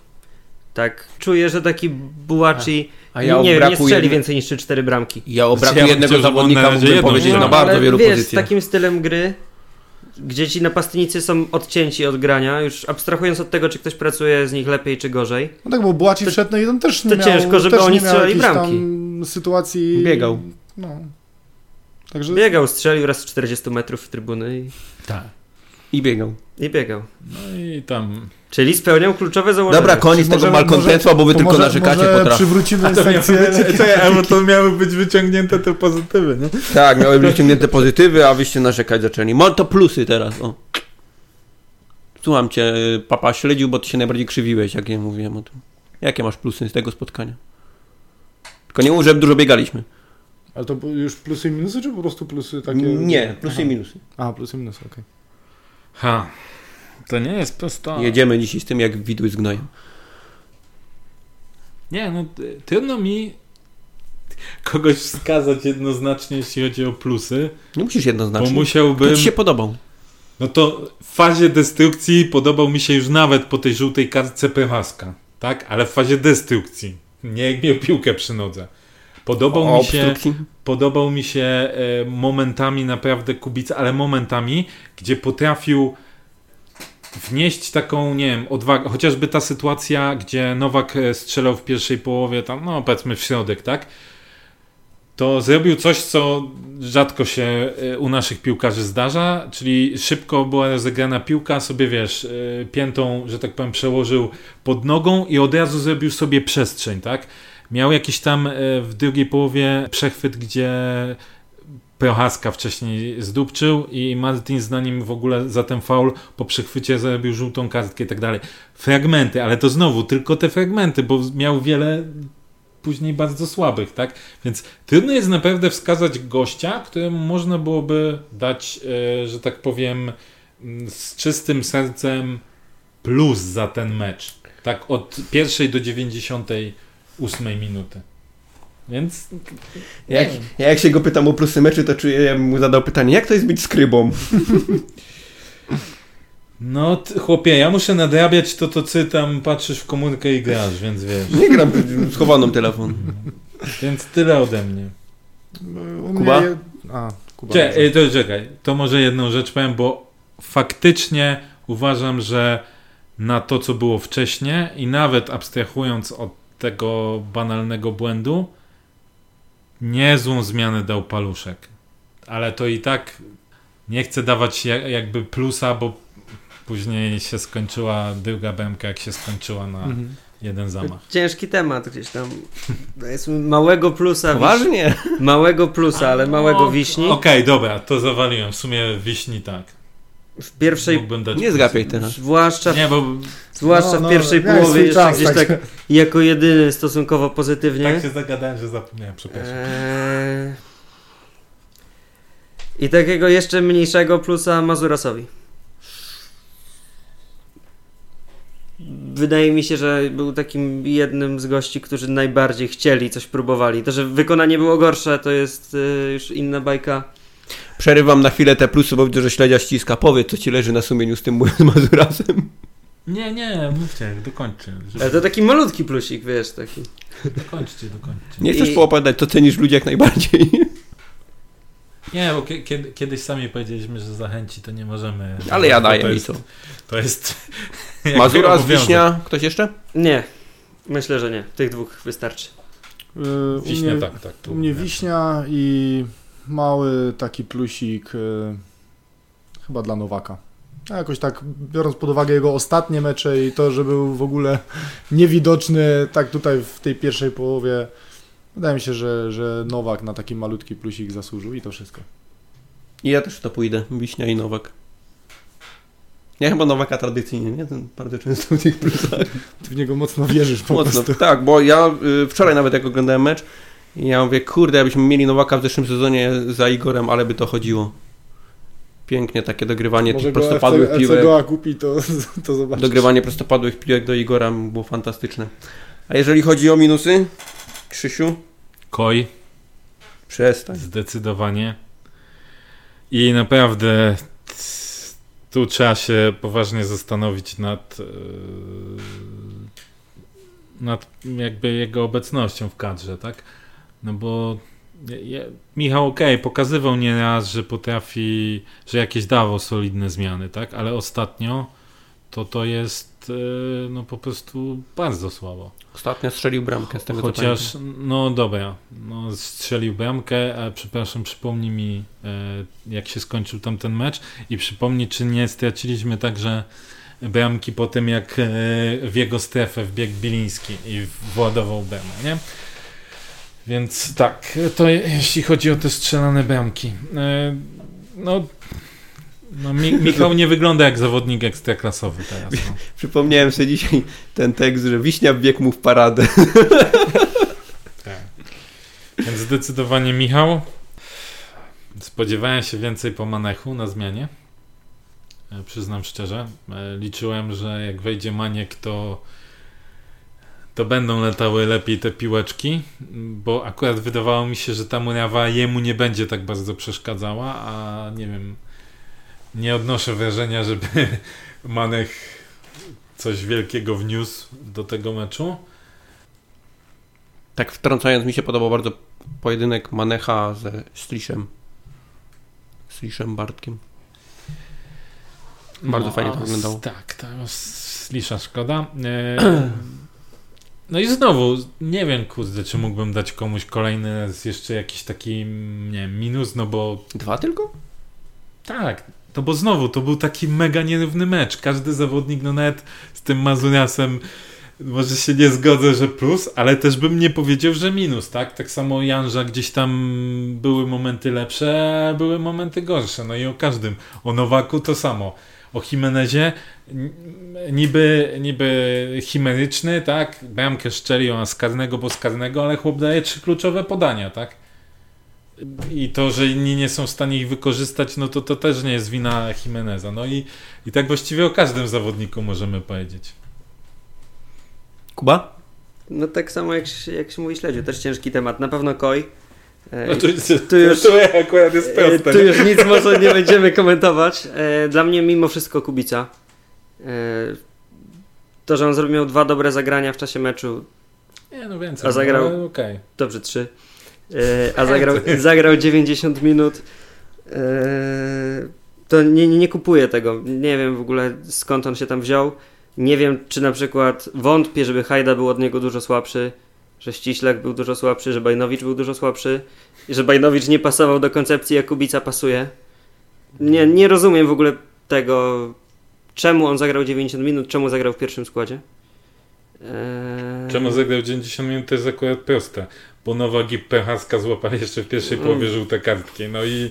Tak, czuję, że taki Bułaci A ja nie, nie, strzeli więcej niż 3-4 bramki. Ja o Znaczy, braku ja bym jednego zawodnika mógłbym powiedzieć miał. na bardzo wielu wiesz, pozycjach. z takim stylem gry, gdzie ci napastnicy są odcięci od grania, już abstrahując od tego, czy ktoś pracuje z nich lepiej czy gorzej. No tak, bo Błaci to- wszedł, no i on też nie to miał, ciężko, żeby też oni strzelali bramki. Tam sytuacji. Biegał. No. Także Biegał, strzelił raz z 40 metrów w trybuny i, Tak. I biegał. i biegał. No i tam... Czyli spełniał kluczowe założenie. Dobra, koniec tego malkontentstwa, bo wy to tylko może, narzekacie może potraficie. przywrócimy sekcję. bo to miały być wyciągnięte te pozytywy, nie? Tak, miały być wyciągnięte pozytywy, a wyście narzekać zaczęli. Mo to plusy teraz, o. Słucham cię, papa śledził, bo ty się najbardziej krzywiłeś, jak ja mówiłem o tym. Jakie masz plusy z tego spotkania? Tylko nie mów, że dużo biegaliśmy. Ale to już plusy i minusy, czy po prostu plusy takie? Nie, plusy i Aha. minusy. A, plusy i minusy, okej. Ha. To nie jest prosto. Jedziemy dzisiaj z tym, jak widły z gnojem. Nie, no trudno mi kogoś wskazać jednoznacznie, jeśli chodzi o plusy, Nie musisz bo jednoznacznie. Kto musiałbym... ci się podobał? No to w fazie destrukcji podobał mi się już nawet po tej żółtej kartce Prochaska, tak? Ale w fazie destrukcji. Nie jak miał piłkę przy nodze. Podobał O mi się? Podobał mi się e, momentami naprawdę Kubica, ale momentami, gdzie potrafił wnieść taką, nie wiem, odwagę, chociażby ta sytuacja, gdzie Nowak e, strzelał w pierwszej połowie, tam, no powiedzmy w środek, tak? To zrobił coś, co rzadko się e, u naszych piłkarzy zdarza, czyli szybko była rozegrana piłka, sobie wiesz, piętą, że tak powiem, przełożył pod nogą i od razu zrobił sobie przestrzeń, tak? Miał jakiś tam e, w drugiej połowie przechwyt, gdzie Prochaska wcześniej zdupczył i Martin z nim w ogóle za ten faul po przechwycie zrobił żółtą kartkę i tak dalej. Fragmenty, ale to znowu tylko te fragmenty, bo miał wiele później bardzo słabych, tak? Więc trudno jest naprawdę wskazać gościa, któremu można byłoby dać, e, że tak powiem, mm, z czystym sercem plus za ten mecz. Tak od pierwszej do 98 minuty. Więc Jak, ja jak się go pytam o plusy meczu, to czuję, ja bym mu zadał pytanie, jak to jest być skrybą? No, ty, chłopie, ja muszę nadrabiać to, to co tam patrzysz w komórkę i grasz, więc wiesz. Nie gram schowaną telefon. Więc tyle ode mnie. U Kuba? Mnie... A, Kuba. Cze, y, to czekaj, to może jedną rzecz powiem, bo faktycznie uważam, że na to, co było wcześniej i nawet abstrahując od tego banalnego błędu, niezłą zmianę dał paluszek. Ale to i tak nie chcę dawać ja- jakby plusa, bo później się skończyła druga bramka, jak się skończyła na Mhm. jeden zamach. Ciężki temat gdzieś tam. Powiedzmy małego plusa. Poważnie? Małego plusa, ale małego O, wiśni. Okej, dobra, to zawaliłem. W sumie wiśni tak. W pierwszej, Nie zgapiaj teraz. zwłaszcza, Nie, bo zwłaszcza No, no, w pierwszej połowie, jeszcze czas, gdzieś tak. tak jako jedyny stosunkowo pozytywnie. tak się zagadałem, że zapomniałem, przepraszam. Eee... I takiego jeszcze mniejszego plusa Mazurasowi. Wydaje mi się, że był takim jednym z gości, którzy najbardziej chcieli, coś próbowali. To, że wykonanie było gorsze, to jest y, już inna bajka. Przerywam na chwilę te plusy, bo widzę, że śledzia ściska. Powiedz, co ci leży na sumieniu z tym Mazurasem. Nie, nie, mówcie, dokończcie. Ale to taki malutki plusik, wiesz, taki. Dokończcie, dokończcie. Nie chcesz I- poopadać, co cenisz w ludziach najbardziej. Nie, bo kie- kiedy, kiedyś sami powiedzieliśmy, że zachęci to nie możemy. Ale ja daję to jest, co? To jest. jakby Mazuras, obowiązek. Wiśnia, ktoś jeszcze? Nie, myślę, że nie. Tych dwóch wystarczy. Y, u Wiśnia, mnie, tak, tak. tu u mnie. Wiśnia i mały taki plusik y, chyba dla Nowaka. A jakoś tak, biorąc pod uwagę jego ostatnie mecze i to, że był w ogóle niewidoczny tak tutaj w tej pierwszej połowie, wydaje mi się, że, że Nowak na taki malutki plusik zasłużył i to wszystko. I ja też to pójdę. Wiśnia i Nowak. Ja chyba Nowaka tradycyjnie, nie? Ten bardzo często w tych plusach. Ty w niego mocno wierzysz po Mocno. prostu. Tak, bo ja y, wczoraj nawet jak oglądałem mecz, ja mówię, kurde, jakbyśmy mieli Nowaka w zeszłym sezonie za Igorem, ale by to chodziło. Pięknie takie dogrywanie Może tych go prostopadłych FC, piłek. FC Goa kupi, to, to zobaczysz. Dogrywanie prostopadłych piłek do Igora było fantastyczne. A jeżeli chodzi o minusy? Krzysiu? Koi, Przestań. zdecydowanie. I naprawdę tu trzeba się poważnie zastanowić nad, e, nad jakby jego obecnością w kadrze, tak? No bo je, je, Michał okej, pokazywał nieraz, że potrafi, że jakieś dawał solidne zmiany, tak? Ale ostatnio to to jest e, no po prostu bardzo słabo. Ostatnio strzelił bramkę z tego co Chociaż, no dobra, no strzelił bramkę, a przepraszam, przypomnij mi, e, jak się skończył tamten mecz i przypomnij, czy nie straciliśmy także bramki po tym, jak e, w jego strefę wbiegł Biliński i władował bramę, nie? Więc tak, to jeśli chodzi o te strzelane bramki. E, no, no Mi Michał nie wygląda jak zawodnik ekstraklasowy teraz. No. Przypomniałem sobie dzisiaj ten tekst, że Wiśnia wbiegł mu w paradę. Tak. Więc zdecydowanie Michał. Spodziewałem się więcej po Manechu na zmianie. E, Przyznam szczerze. E, Liczyłem, że jak wejdzie Maniek, to to będą latały lepiej te piłeczki, bo akurat wydawało mi się, że ta murawa jemu nie będzie tak bardzo przeszkadzała, a nie wiem, nie odnoszę wrażenia, żeby Manek coś wielkiego wniósł do tego meczu. Tak wtrącając, mi się podobał bardzo pojedynek Manecha ze Sliszem. Sliszem Bartkiem. Bardzo fajnie to wyglądało. Tak, to slisza szkoda. E, No i znowu, nie wiem, kurde, czy mógłbym dać komuś kolejny raz jeszcze jakiś taki, nie wiem, minus, no bo Dwa tylko? tak, to bo znowu, to był taki mega nierówny mecz. Każdy zawodnik, no nawet z tym Mazuriasem, może się nie zgodzę, że plus, ale też bym nie powiedział, że minus, tak? Tak samo Janża gdzieś tam były momenty lepsze, były momenty gorsze. No i o każdym. O Nowaku to samo. O Jimenezie niby, niby chimeryczny, tak? Bramkę szczelił a z karnego, bo z karnego, ale chłop daje trzy kluczowe podania, tak? I to, że inni nie są w stanie ich wykorzystać, no to to też nie jest wina Jimeneza. No i, i tak właściwie o każdym zawodniku możemy powiedzieć. Kuba? No tak samo jak, się- jak się mówi śledziu, też ciężki temat. Na pewno Koi. E, No to, tu już- to akurat jest e, proste. tu już nic może nie będziemy komentować. E, Dla mnie mimo wszystko Kubica. To, że on zrobił dwa dobre zagrania w czasie meczu, Nie, no więcej. A zagrał- no, Okej. dobrze trzy, a zagrał, zagrał 90 minut. To nie, nie kupuję tego. Nie wiem w ogóle skąd on się tam wziął. Nie wiem, czy na przykład wątpię, żeby Hajda był od niego dużo słabszy, że Ściślak był dużo słabszy, że Bajnowicz był dużo słabszy i że Bajnowicz nie pasował do koncepcji, jak Kubica pasuje. Nie, nie rozumiem w ogóle tego, czemu on zagrał 90 minut, czemu zagrał w pierwszym składzie. Eee... Czemu zagrał 90 minut to jest akurat proste. Bo Nowak i Pechaska złapali jeszcze w pierwszej połowie Mm. żółte kartki. No i,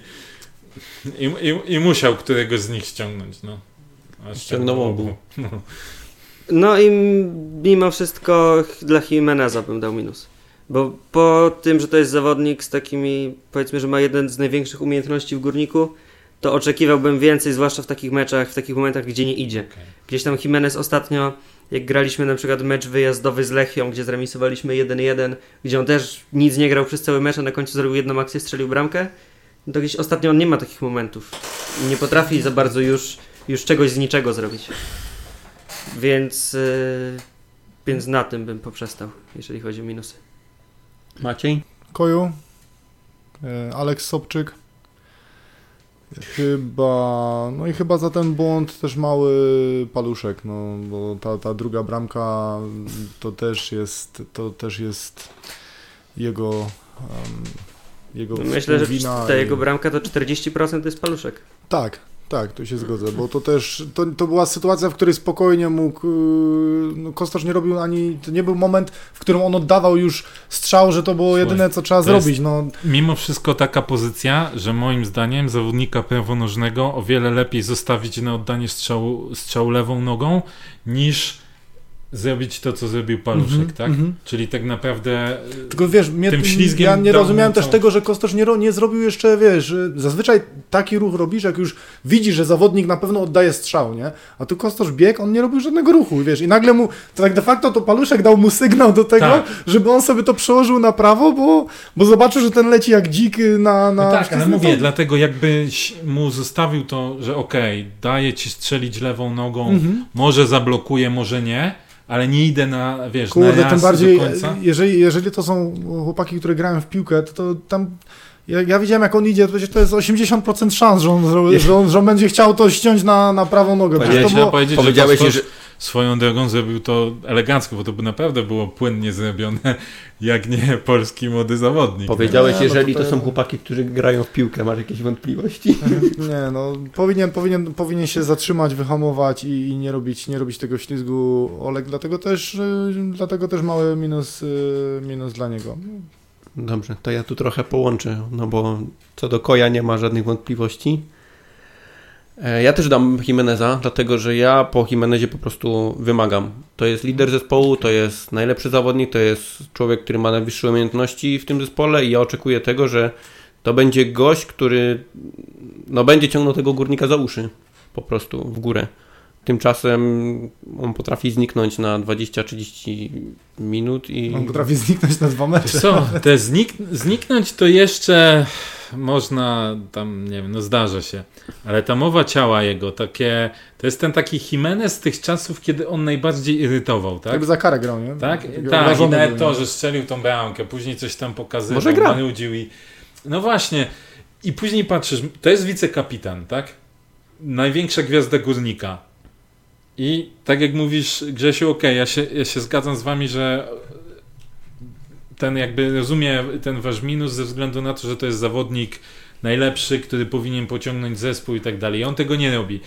i, i, i musiał któregoś z nich ściągnąć. No. Ściągnął obu. No. No i mimo wszystko dla Jimeneza bym dał minus. Bo po tym, że to jest zawodnik z takimi, powiedzmy, że ma jeden z największych umiejętności w górniku, to oczekiwałbym więcej, zwłaszcza w takich meczach, w takich momentach, gdzie nie idzie. Okej. Gdzieś tam Jimenez ostatnio, jak graliśmy na przykład mecz wyjazdowy z Lechią, gdzie zremisowaliśmy 1-1, gdzie on też nic nie grał przez cały mecz, a na końcu zrobił jedną akcję, strzelił bramkę, no to gdzieś ostatnio on nie ma takich momentów. Nie potrafi za bardzo już, już czegoś z niczego zrobić. Więc, yy, więc na tym bym poprzestał, jeżeli chodzi o minusy. Maciej? Koju, e, Aleks Sobczyk. Chyba, no i chyba za ten błąd też mały paluszek, no bo ta, ta druga bramka to też jest, to też jest jego, em, jego Myślę, że wina ta i- jego bramka to 40% to jest paluszek. Tak, tak, tu się zgodzę, bo to też, to, to była sytuacja, w której spokojnie mógł, yy, no Kostosz nie robił ani, to nie był moment, w którym on oddawał już strzał, że to było Słuchaj, jedyne, co trzeba jest- zrobić, no. Mimo wszystko taka pozycja, że moim zdaniem zawodnika prawonożnego o wiele lepiej zostawić na oddanie strzału, strzału lewą nogą, niż zrobić to, co zrobił Paluszek, Mhm, tak? mhm. Czyli tak naprawdę Tylko wiesz, mnie, Tym ślizgiem ja nie rozumiałem też całą- tego, że Kostosz nie, nie zrobił jeszcze, wiesz, zazwyczaj taki ruch robisz, jak już widzi, że zawodnik na pewno oddaje strzał, nie? A tu Kostosz biegł, on nie robił żadnego ruchu, wiesz, i nagle mu, to tak de facto to Paluszek dał mu sygnał do tego, Tak. żeby on sobie to przełożył na prawo, bo, bo zobaczył, że ten leci jak dzik na... na No tak, ale no to- mówię, dlatego jakbyś mu zostawił to, że okej, daję ci strzelić lewą nogą, Mhm. może zablokuję, może nie, ale nie idę na, wiesz, na Kurde, raz tym bardziej, do końca. jeżeli, jeżeli to są chłopaki, które grają w piłkę, to, to tam. Ja, ja widziałem, jak on idzie, to to jest 80% szans, że on, że on, że on będzie chciał to ściąć na, na prawą nogę. Przecież Ja to było, powiedzieć, Powiedziałeś, że swoją drogą zrobił to elegancko, bo to by naprawdę było płynnie zrobione, jak nie polski młody zawodnik. powiedziałeś, Nie, no jeżeli to to to- są chłopaki, którzy grają w piłkę, masz jakieś wątpliwości? nie, no, powinien, powinien, powinien się zatrzymać, wyhamować i, i nie, robić, nie robić tego ślizgu Oleg, dlatego też, y, dlatego też mały minus, y, minus dla niego. Dobrze, to ja tu trochę połączę, no bo co do Koja nie ma żadnych wątpliwości. E, Ja też dam Jimeneza, dlatego że ja po Jimenezie po prostu wymagam. To jest lider zespołu, to jest najlepszy zawodnik, to jest człowiek, który ma najwyższe umiejętności w tym zespole i ja oczekuję tego, że to będzie gość, który no, będzie ciągnął tego górnika za uszy po prostu w górę. Tymczasem on potrafi zniknąć na 20-30 minut i On potrafi zniknąć na dwa mecze. Co, te znik zniknąć to jeszcze można tam, nie wiem, no zdarza się, ale ta mowa ciała jego, takie, to jest ten taki Jimenez z tych czasów, kiedy on najbardziej irytował, tak? Tak za karę grał, nie? Tak, Taki tak, i nawet to, że strzelił tą bramkę, później coś tam pokazywał, Może gra. i... No właśnie, i później patrzysz, to jest wicekapitan, tak? Największa gwiazda górnika. I tak jak mówisz, Grzesiu, okej, ja, się, ja się zgadzam z wami, że ten jakby rozumie ten wasz minus ze względu na to, że to jest zawodnik najlepszy, który powinien pociągnąć zespół i tak dalej. I on tego nie robi.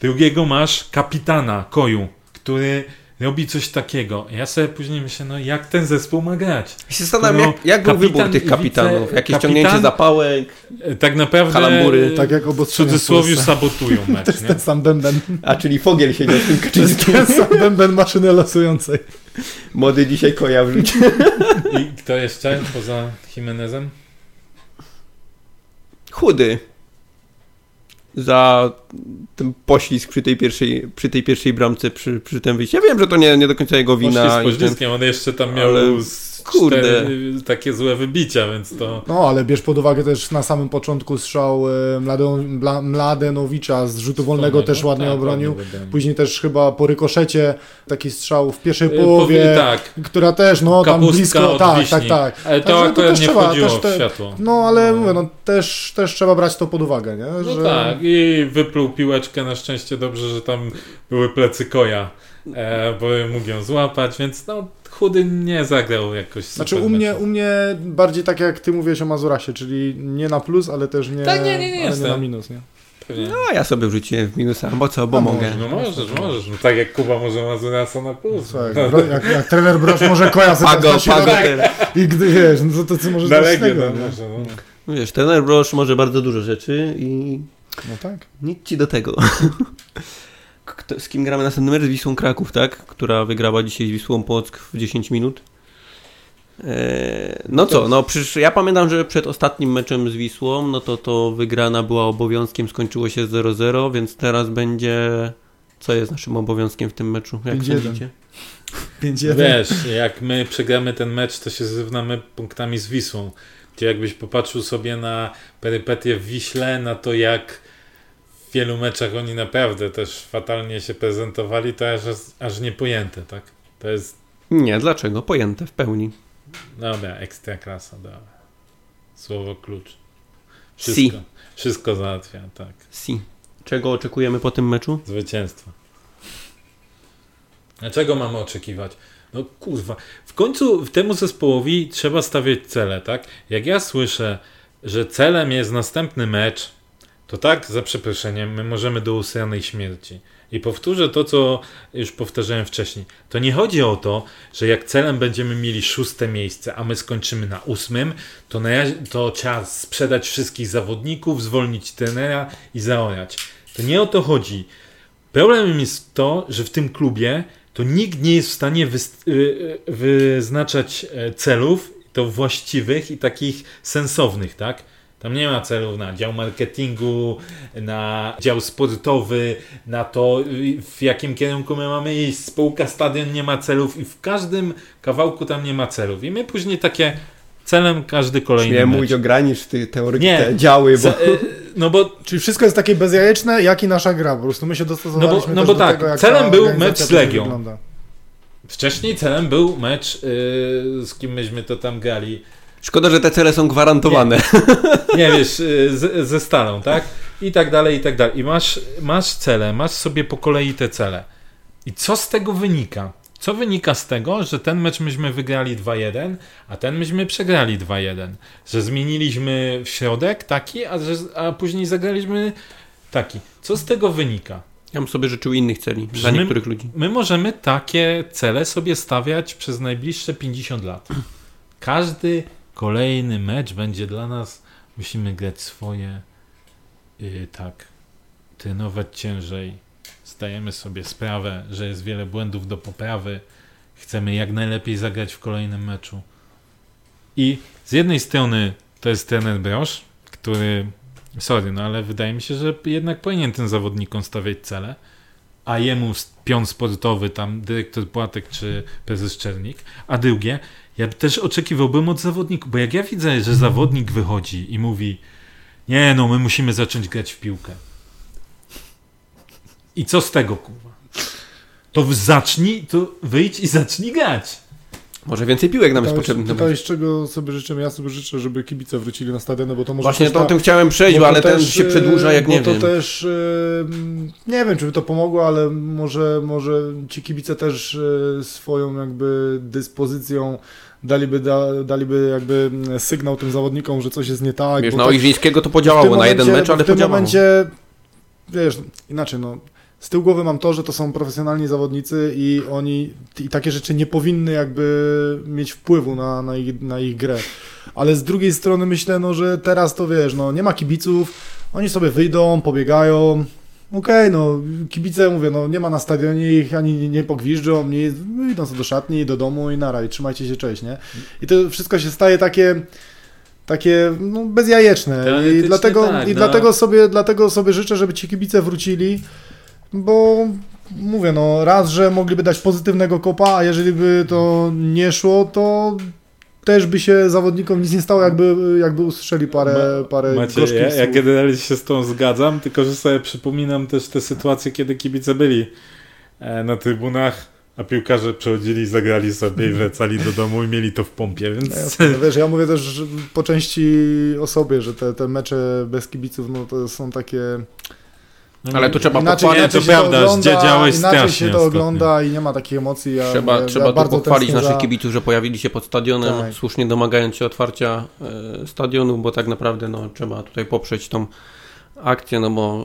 Drugiego masz kapitana Koju, który robi coś takiego. Ja sobie później myślę, no jak ten zespół ma grać? Ja się zastanawiam, No, jak, jak był wybór tych kapitanów? wice- Jakieś kapitan- ciągnięcie zapałek, E, Tak naprawdę Kalambury. Tak jak w w cudzysłowie sabotują mecz, nie? Ten sam bęben. a czyli Fogiel siedział z tym To jest Kaczyńskim. ten sam bęben maszyny losującej. Młody dzisiaj koja wrzucił. I kto jeszcze poza Jimenezem? Chudy. Za ten poślizg przy tej pierwszej, przy tej pierwszej bramce, przy, przy tym wyjściu. Ja wiem, że to nie, nie do końca jego wina. z i ten- poślizgiem, on jeszcze tam miał Ale z kurde. cztery takie złe wybicia, więc to... No, ale bierz pod uwagę też na samym początku strzał e, Mladen, Mladenowicza z rzutu wolnego też ładnie tak, obronił. Później też chyba po rykoszecie taki strzał w pierwszej połowie, tak, która też, no tam kapustka blisko, od tak, wiśni. tak, tak. Ale to Także to akurat też nie trzeba- wchodziło te- w światło. No, ale mówię, no też, też trzeba brać to pod uwagę, nie? No Że... tak, i wypluł piłeczkę, na szczęście dobrze, że tam były plecy koja, e, bo mógł ją złapać, więc no chudy nie zagrał jakoś super Znaczy u mnie, u mnie bardziej tak jak ty mówiłeś o Mazurasie, czyli nie na plus, ale też nie, Tak, nie, nie, nie ale jestem. na minus, nie? Pewnie. No, ja sobie wrzuciłem w minusa, bo co, bo No, mogę. No możesz, możesz, no tak jak Kuba może Mazurasa na plus. Słuchaj, jak, bro- jak, jak trener Brosz może koja sobie Pago, na pago. środek i gdy wiesz, no to, to co możesz Legię, tego, no, nie? może, no. Wiesz, trener Brosz może bardzo dużo rzeczy i No tak. nic ci do tego. Kto, z kim gramy następny mecz? Z Wisłą Kraków, tak? Która wygrała dzisiaj z Wisłą Płock w 10 minut. Eee, no co, no przecież ja pamiętam, że przed ostatnim meczem z Wisłą, no to to wygrana była obowiązkiem, skończyło się 0-0, więc teraz będzie... Co jest naszym obowiązkiem w tym meczu? Jak 5-1. sądzicie? 5-1. Wiesz, jak my przegramy ten mecz, to się zrównamy punktami z Wisłą. Gdzie jakbyś popatrzył sobie na perypetie w Wiśle, na to jak wielu meczach oni naprawdę też fatalnie się prezentowali, to aż, aż niepojęte, tak? To jest, Nie, dlaczego? Pojęte w pełni. dobra, ekstra klasa, dobra. Słowo klucz. Si. Wszystko, wszystko załatwia, tak. Si. Czego oczekujemy po tym meczu? Zwycięstwa. Dlaczego mamy oczekiwać? No kurwa, w końcu temu zespołowi trzeba stawiać cele, tak? Jak ja słyszę że celem jest następny mecz, to tak, za przeproszeniem, my możemy do usranej śmierci. I powtórzę to, co już powtarzałem wcześniej. To nie chodzi o to, że jak celem będziemy mieli szóste miejsce, a my skończymy na ósmym, to, na, to trzeba sprzedać wszystkich zawodników, zwolnić trenera i zaorać. To nie o to chodzi. Problemem jest to, że w tym klubie to nikt nie jest w stanie wy, wyznaczać e, celów, to właściwych i takich sensownych, tak? Tam nie ma celów na dział marketingu, na dział sportowy, na to, w jakim kierunku my mamy iść. Spółka stadion nie ma celów i w każdym kawałku tam nie ma celów. I my później takie celem każdy kolejny Nie mówić ogranicz ty teorii, Nie. te działy, bo... E, no bo, Czyli wszystko jest takie bezjajeczne, jak i nasza gra. Po prostu my się dostosowaliśmy no bo do tak, tego, jak celem był mecz z Legią. wygląda. wcześniej celem był mecz, yy, z kim myśmy to tam grali. Szkoda, że te cele są gwarantowane. Nie wiesz, y, z, ze stalą, tak? I tak dalej, i tak dalej. I masz, masz cele, masz sobie po kolei te cele. I co z tego wynika? Co wynika z tego, że ten mecz myśmy wygrali 2-1, a ten myśmy przegrali 2-1? Że zmieniliśmy w środek taki, a, że, a później zagraliśmy taki. Co z tego wynika? Ja bym sobie życzył innych celi dla niektórych ludzi. My możemy takie cele sobie stawiać przez najbliższe 50 lat. Każdy kolejny mecz będzie dla nas, musimy grać swoje, yy, tak, trenować ciężej. Zdajemy sobie sprawę, że jest wiele błędów do poprawy. Chcemy jak najlepiej zagrać w kolejnym meczu. I z jednej strony to jest trener Brosz, który, sorry, no ale wydaje mi się, że jednak powinien tym zawodnikom stawiać cele a jemu pion sportowy, tam dyrektor Płatek czy prezes Czernik, a drugie, ja też oczekiwałbym od zawodników, bo jak ja widzę, że zawodnik wychodzi i mówi nie no, my musimy zacząć grać w piłkę. I co z tego, kurwa? To zacznij, to wyjdź i zacznij grać. Może więcej piłek nam jest potrzebnych. pytałeś, czego sobie życzymy. Ja sobie życzę, żeby kibice wrócili na stadiony, bo to może Właśnie też to o tym chciałem przejść, bo to ale ten też, się przedłuża jak nie to wiem. też, e, nie wiem, czy by to pomogło, ale może, może ci kibice też e, swoją jakby dyspozycją daliby, da, daliby jakby sygnał tym zawodnikom, że coś jest nie tak. Wiesz, na Ojrzyńskiego to podziałało tym na jeden momencie- mecz, ale w tym podziałało. momencie, wiesz, inaczej, no, z tyłu głowy mam to, że to są profesjonalni zawodnicy i oni i takie rzeczy nie powinny jakby mieć wpływu na, na, ich, na ich grę. Ale z drugiej strony myślę, no, że teraz to wiesz, no, nie ma kibiców, oni sobie wyjdą, pobiegają. Okej, no, kibice, mówię, no, nie ma na stadionie ich, ani nie, nie pogwiżdżą, nie, wyjdą sobie do szatni, do domu i nara, i trzymajcie się, cześć, nie? I to wszystko się staje takie, takie, no, bezjajeczne. I dlatego, tak, i no. dlatego, sobie, dlatego sobie życzę, żeby ci kibice wrócili, bo mówię, no, raz, że mogliby dać pozytywnego kopa, a jeżeli by to nie szło, to też by się zawodnikom nic nie stało, jakby, jakby usłyszeli parę, parę Macie, ja, ja generalnie się z tą zgadzam, tylko że sobie przypominam też te sytuacje, kiedy kibice byli e, na trybunach, a piłkarze przechodzili, zagrali sobie i wracali do domu i mieli to w pompie, więc... Jasne, no wiesz, ja mówię też po części o sobie, że te, te mecze bez kibiców, no to są takie... Ale to trzeba inaczej, pochwalić, inaczej to prawda, ogląda, zdziedziałeś inaczej się to ogląda i nie ma takich emocji. Ja, Trzeba, ja, trzeba ja tu pochwalić naszych za- kibiców, że pojawili się pod stadionem, Tak. słusznie domagając się otwarcia e, stadionu, bo tak naprawdę no, trzeba tutaj poprzeć tą akcję, no bo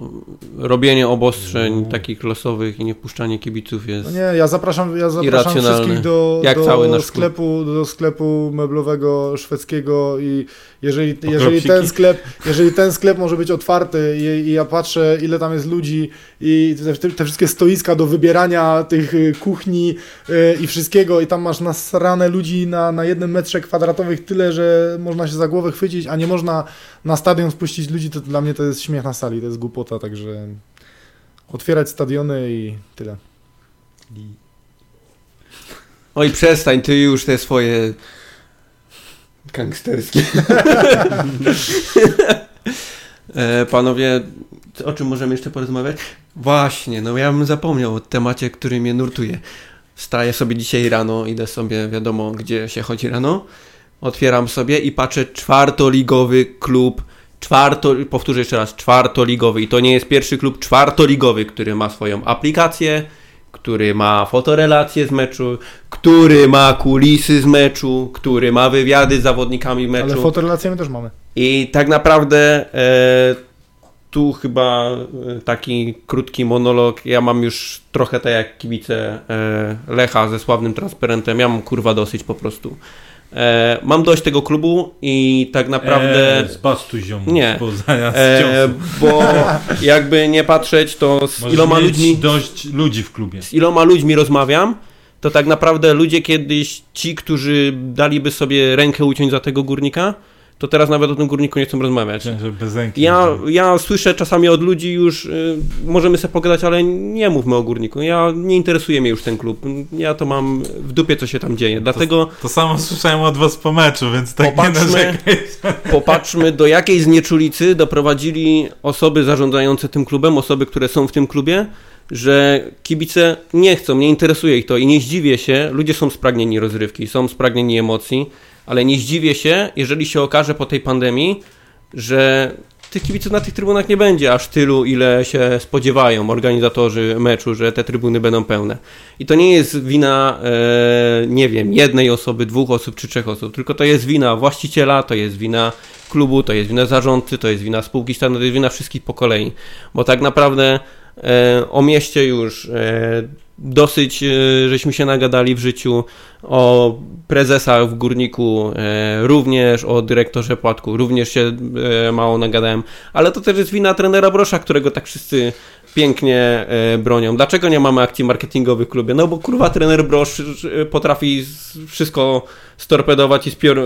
robienie obostrzeń takich losowych i nie wpuszczanie kibiców jest... No nie, ja zapraszam, ja zapraszam wszystkich do, Jak do, cały nasz klub. sklepu, do sklepu meblowego szwedzkiego i jeżeli, jeżeli, ten sklep, jeżeli ten sklep może być otwarty i, i ja patrzę ile tam jest ludzi i te, te, wszystkie stoiska do wybierania tych y, kuchni y, i wszystkiego i tam masz nasrane ludzi na, na jednym metrze kwadratowych tyle, że można się za głowę chwycić, a nie można na stadion spuścić ludzi, to dla mnie to jest śmiech na sali, to jest głupota, także otwierać stadiony i tyle. Oj, przestań, ty już te swoje gangsterskie. e, panowie, o czym możemy jeszcze porozmawiać? Właśnie, no ja bym zapomniał o temacie, który mnie nurtuje. Wstaję sobie dzisiaj rano, idę sobie, wiadomo, gdzie się chodzi rano. Otwieram sobie i patrzę czwartoligowy klub. Czwarto, powtórzę jeszcze raz, czwartoligowy. I to nie jest pierwszy klub czwartoligowy, który ma swoją aplikację, który ma fotorelacje z meczu, który ma kulisy z meczu, który ma wywiady z zawodnikami meczu. Ale fotorelacje my też mamy. I tak naprawdę e, tu chyba e, taki krótki monolog. Ja mam już trochę tak jak kibice e, Lecha ze sławnym transparentem. Ja mam kurwa dosyć po prostu. E, mam dość tego klubu i tak naprawdę. Eee, zbastuj ziomu Nie. z E, bo jakby nie patrzeć, to z Możesz iloma ludźmi, dość ludzi w klubie. z iloma ludźmi rozmawiam, to tak naprawdę ludzie kiedyś, ci, którzy daliby sobie rękę uciąć za tego górnika, to teraz nawet o tym górniku nie chcą rozmawiać. Ja, ja słyszę czasami od ludzi już, y, możemy sobie pogadać, ale nie mówmy o górniku. Ja nie interesuje mnie już ten klub. Ja to mam w dupie, co się tam dzieje. Dlatego To samo słyszałem od was po meczu, więc tak nie Popatrzmy. narzekaj. popatrzmy, do jakiej znieczulicy doprowadzili osoby zarządzające tym klubem, osoby, które są w tym klubie, że kibice nie chcą, nie interesuje ich to i nie zdziwię się, ludzie są spragnieni rozrywki, są spragnieni emocji, ale nie zdziwię się, jeżeli się okaże po tej pandemii, że tych kibiców na tych trybunach nie będzie aż tylu, ile się spodziewają organizatorzy meczu, że te trybuny będą pełne. I to nie jest wina, e, nie wiem, jednej osoby, dwóch osób czy trzech osób, tylko to jest wina właściciela, to jest wina klubu, to jest wina zarządcy, to jest wina spółki stanu, to jest wina wszystkich po kolei. Bo tak naprawdę e, o mieście już e, dosyć e, żeśmy się nagadali w życiu, o prezesach w Górniku e, również, o dyrektorze Płatku również się e, mało nagadałem, ale to też jest wina trenera Brosza, którego tak wszyscy pięknie bronią. Dlaczego nie mamy akcji marketingowych w klubie? No bo kurwa trener Brosz potrafi wszystko storpedować i, spior,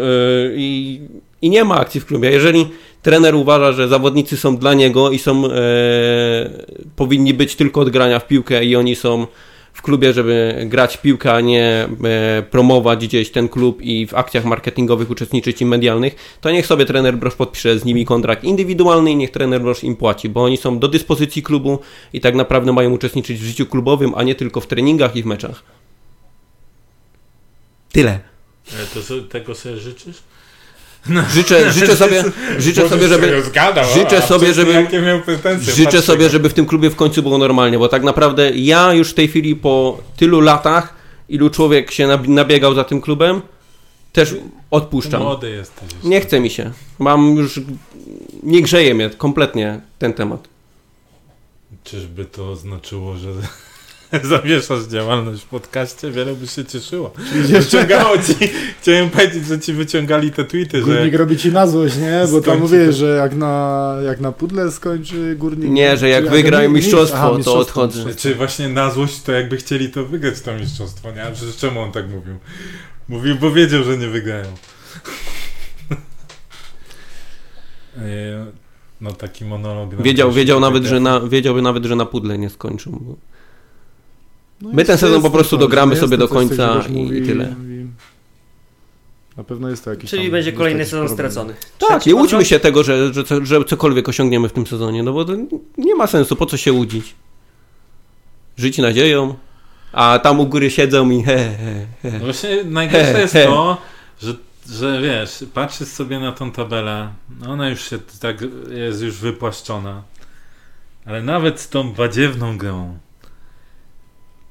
i, i nie ma akcji w klubie. Jeżeli trener uważa, że zawodnicy są dla niego i są e, powinni być tylko od grania w piłkę i oni są w klubie, żeby grać w piłkę, a nie e, promować gdzieś ten klub i w akcjach marketingowych uczestniczyć i medialnych, to niech sobie trener Brosz podpisze z nimi kontrakt indywidualny i niech trener Brosz im płaci, bo oni są do dyspozycji klubu i tak naprawdę mają uczestniczyć w życiu klubowym, a nie tylko w treningach i w meczach. Tyle. E, To tego sobie życzysz? Życzę, życzę sobie, życzę sobie, żeby, życzę sobie, żeby- życzę sobie, żeby w tym klubie w końcu było normalnie, bo tak naprawdę ja już w tej chwili po tylu latach, ilu człowiek się nab- nabiegał za tym klubem, też odpuszczam. Młody jesteś. Nie chce mi się. Mam już. Nie grzeje mnie kompletnie ten temat. Czyżby to znaczyło, że zawieszasz działalność w podcaście? Wiele by się cieszyło. Wyciągało ci, chciałem powiedzieć, że ci wyciągali te tweety, że Górnik robi ci na złość, nie? Bo tam mówię, to. że jak na, jak na pudle skończy górnik. Nie, że jak wygrają mi- mistrzostwo, aha, to mistrzostwo, odchodzę. mistrzostwo. Czy właśnie na złość, to jakby chcieli to wygrać to mistrzostwo, nie? A Przecież czemu on tak mówił? Mówił, bo wiedział, że nie wygrają. E, No taki monolog. Wiedział, wiedział nawet, że na, wiedziałby nawet, że na pudle nie skończył. No My ten sezon po prostu to, dogramy jest sobie do końca i- i tyle. Na pewno jest to jakiś Czyli tam- będzie kolejny sezon problem. stracony. Tak, Trzeci nie łudźmy się tego, że, że, co- że cokolwiek osiągniemy w tym sezonie, no bo to nie ma sensu, po co się łudzić. Żyć nadzieją, a tam u góry siedzą i he, he, he. No Właśnie najgorsze He, jest he. to, że, że wiesz, patrzysz sobie na tą tabelę, ona już się tak jest już wypłaszczona, ale nawet z tą badziewną grą,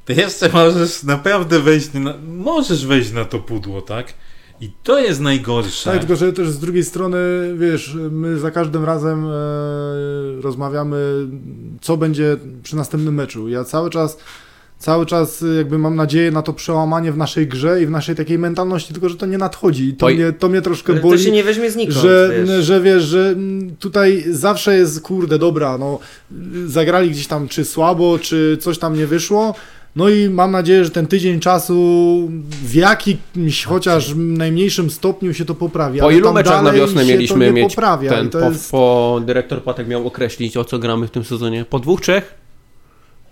ty jeszcze możesz naprawdę wejść na, możesz wejść na to pudło, tak? I to jest najgorsze. Tak, tylko że też z drugiej strony, wiesz, my za każdym razem e, rozmawiamy, co będzie przy następnym meczu. Ja cały czas, cały czas jakby mam nadzieję na to przełamanie w naszej grze i w naszej takiej mentalności, tylko że to nie nadchodzi. I to, Oj. mnie, to mnie troszkę To boli. się nie weźmie znikąd, że, wiesz. że wiesz, że mm, tutaj zawsze jest, kurde, dobra, no zagrali gdzieś tam czy słabo, czy coś tam nie wyszło, no i mam nadzieję, że ten tydzień czasu w jakimś chociaż najmniejszym stopniu się to poprawi. Po ilu meczach na wiosnę mieliśmy mieć poprawia ten, po, jest... po dyrektor Patek miał określić, o co gramy w tym sezonie? Po dwóch, trzech?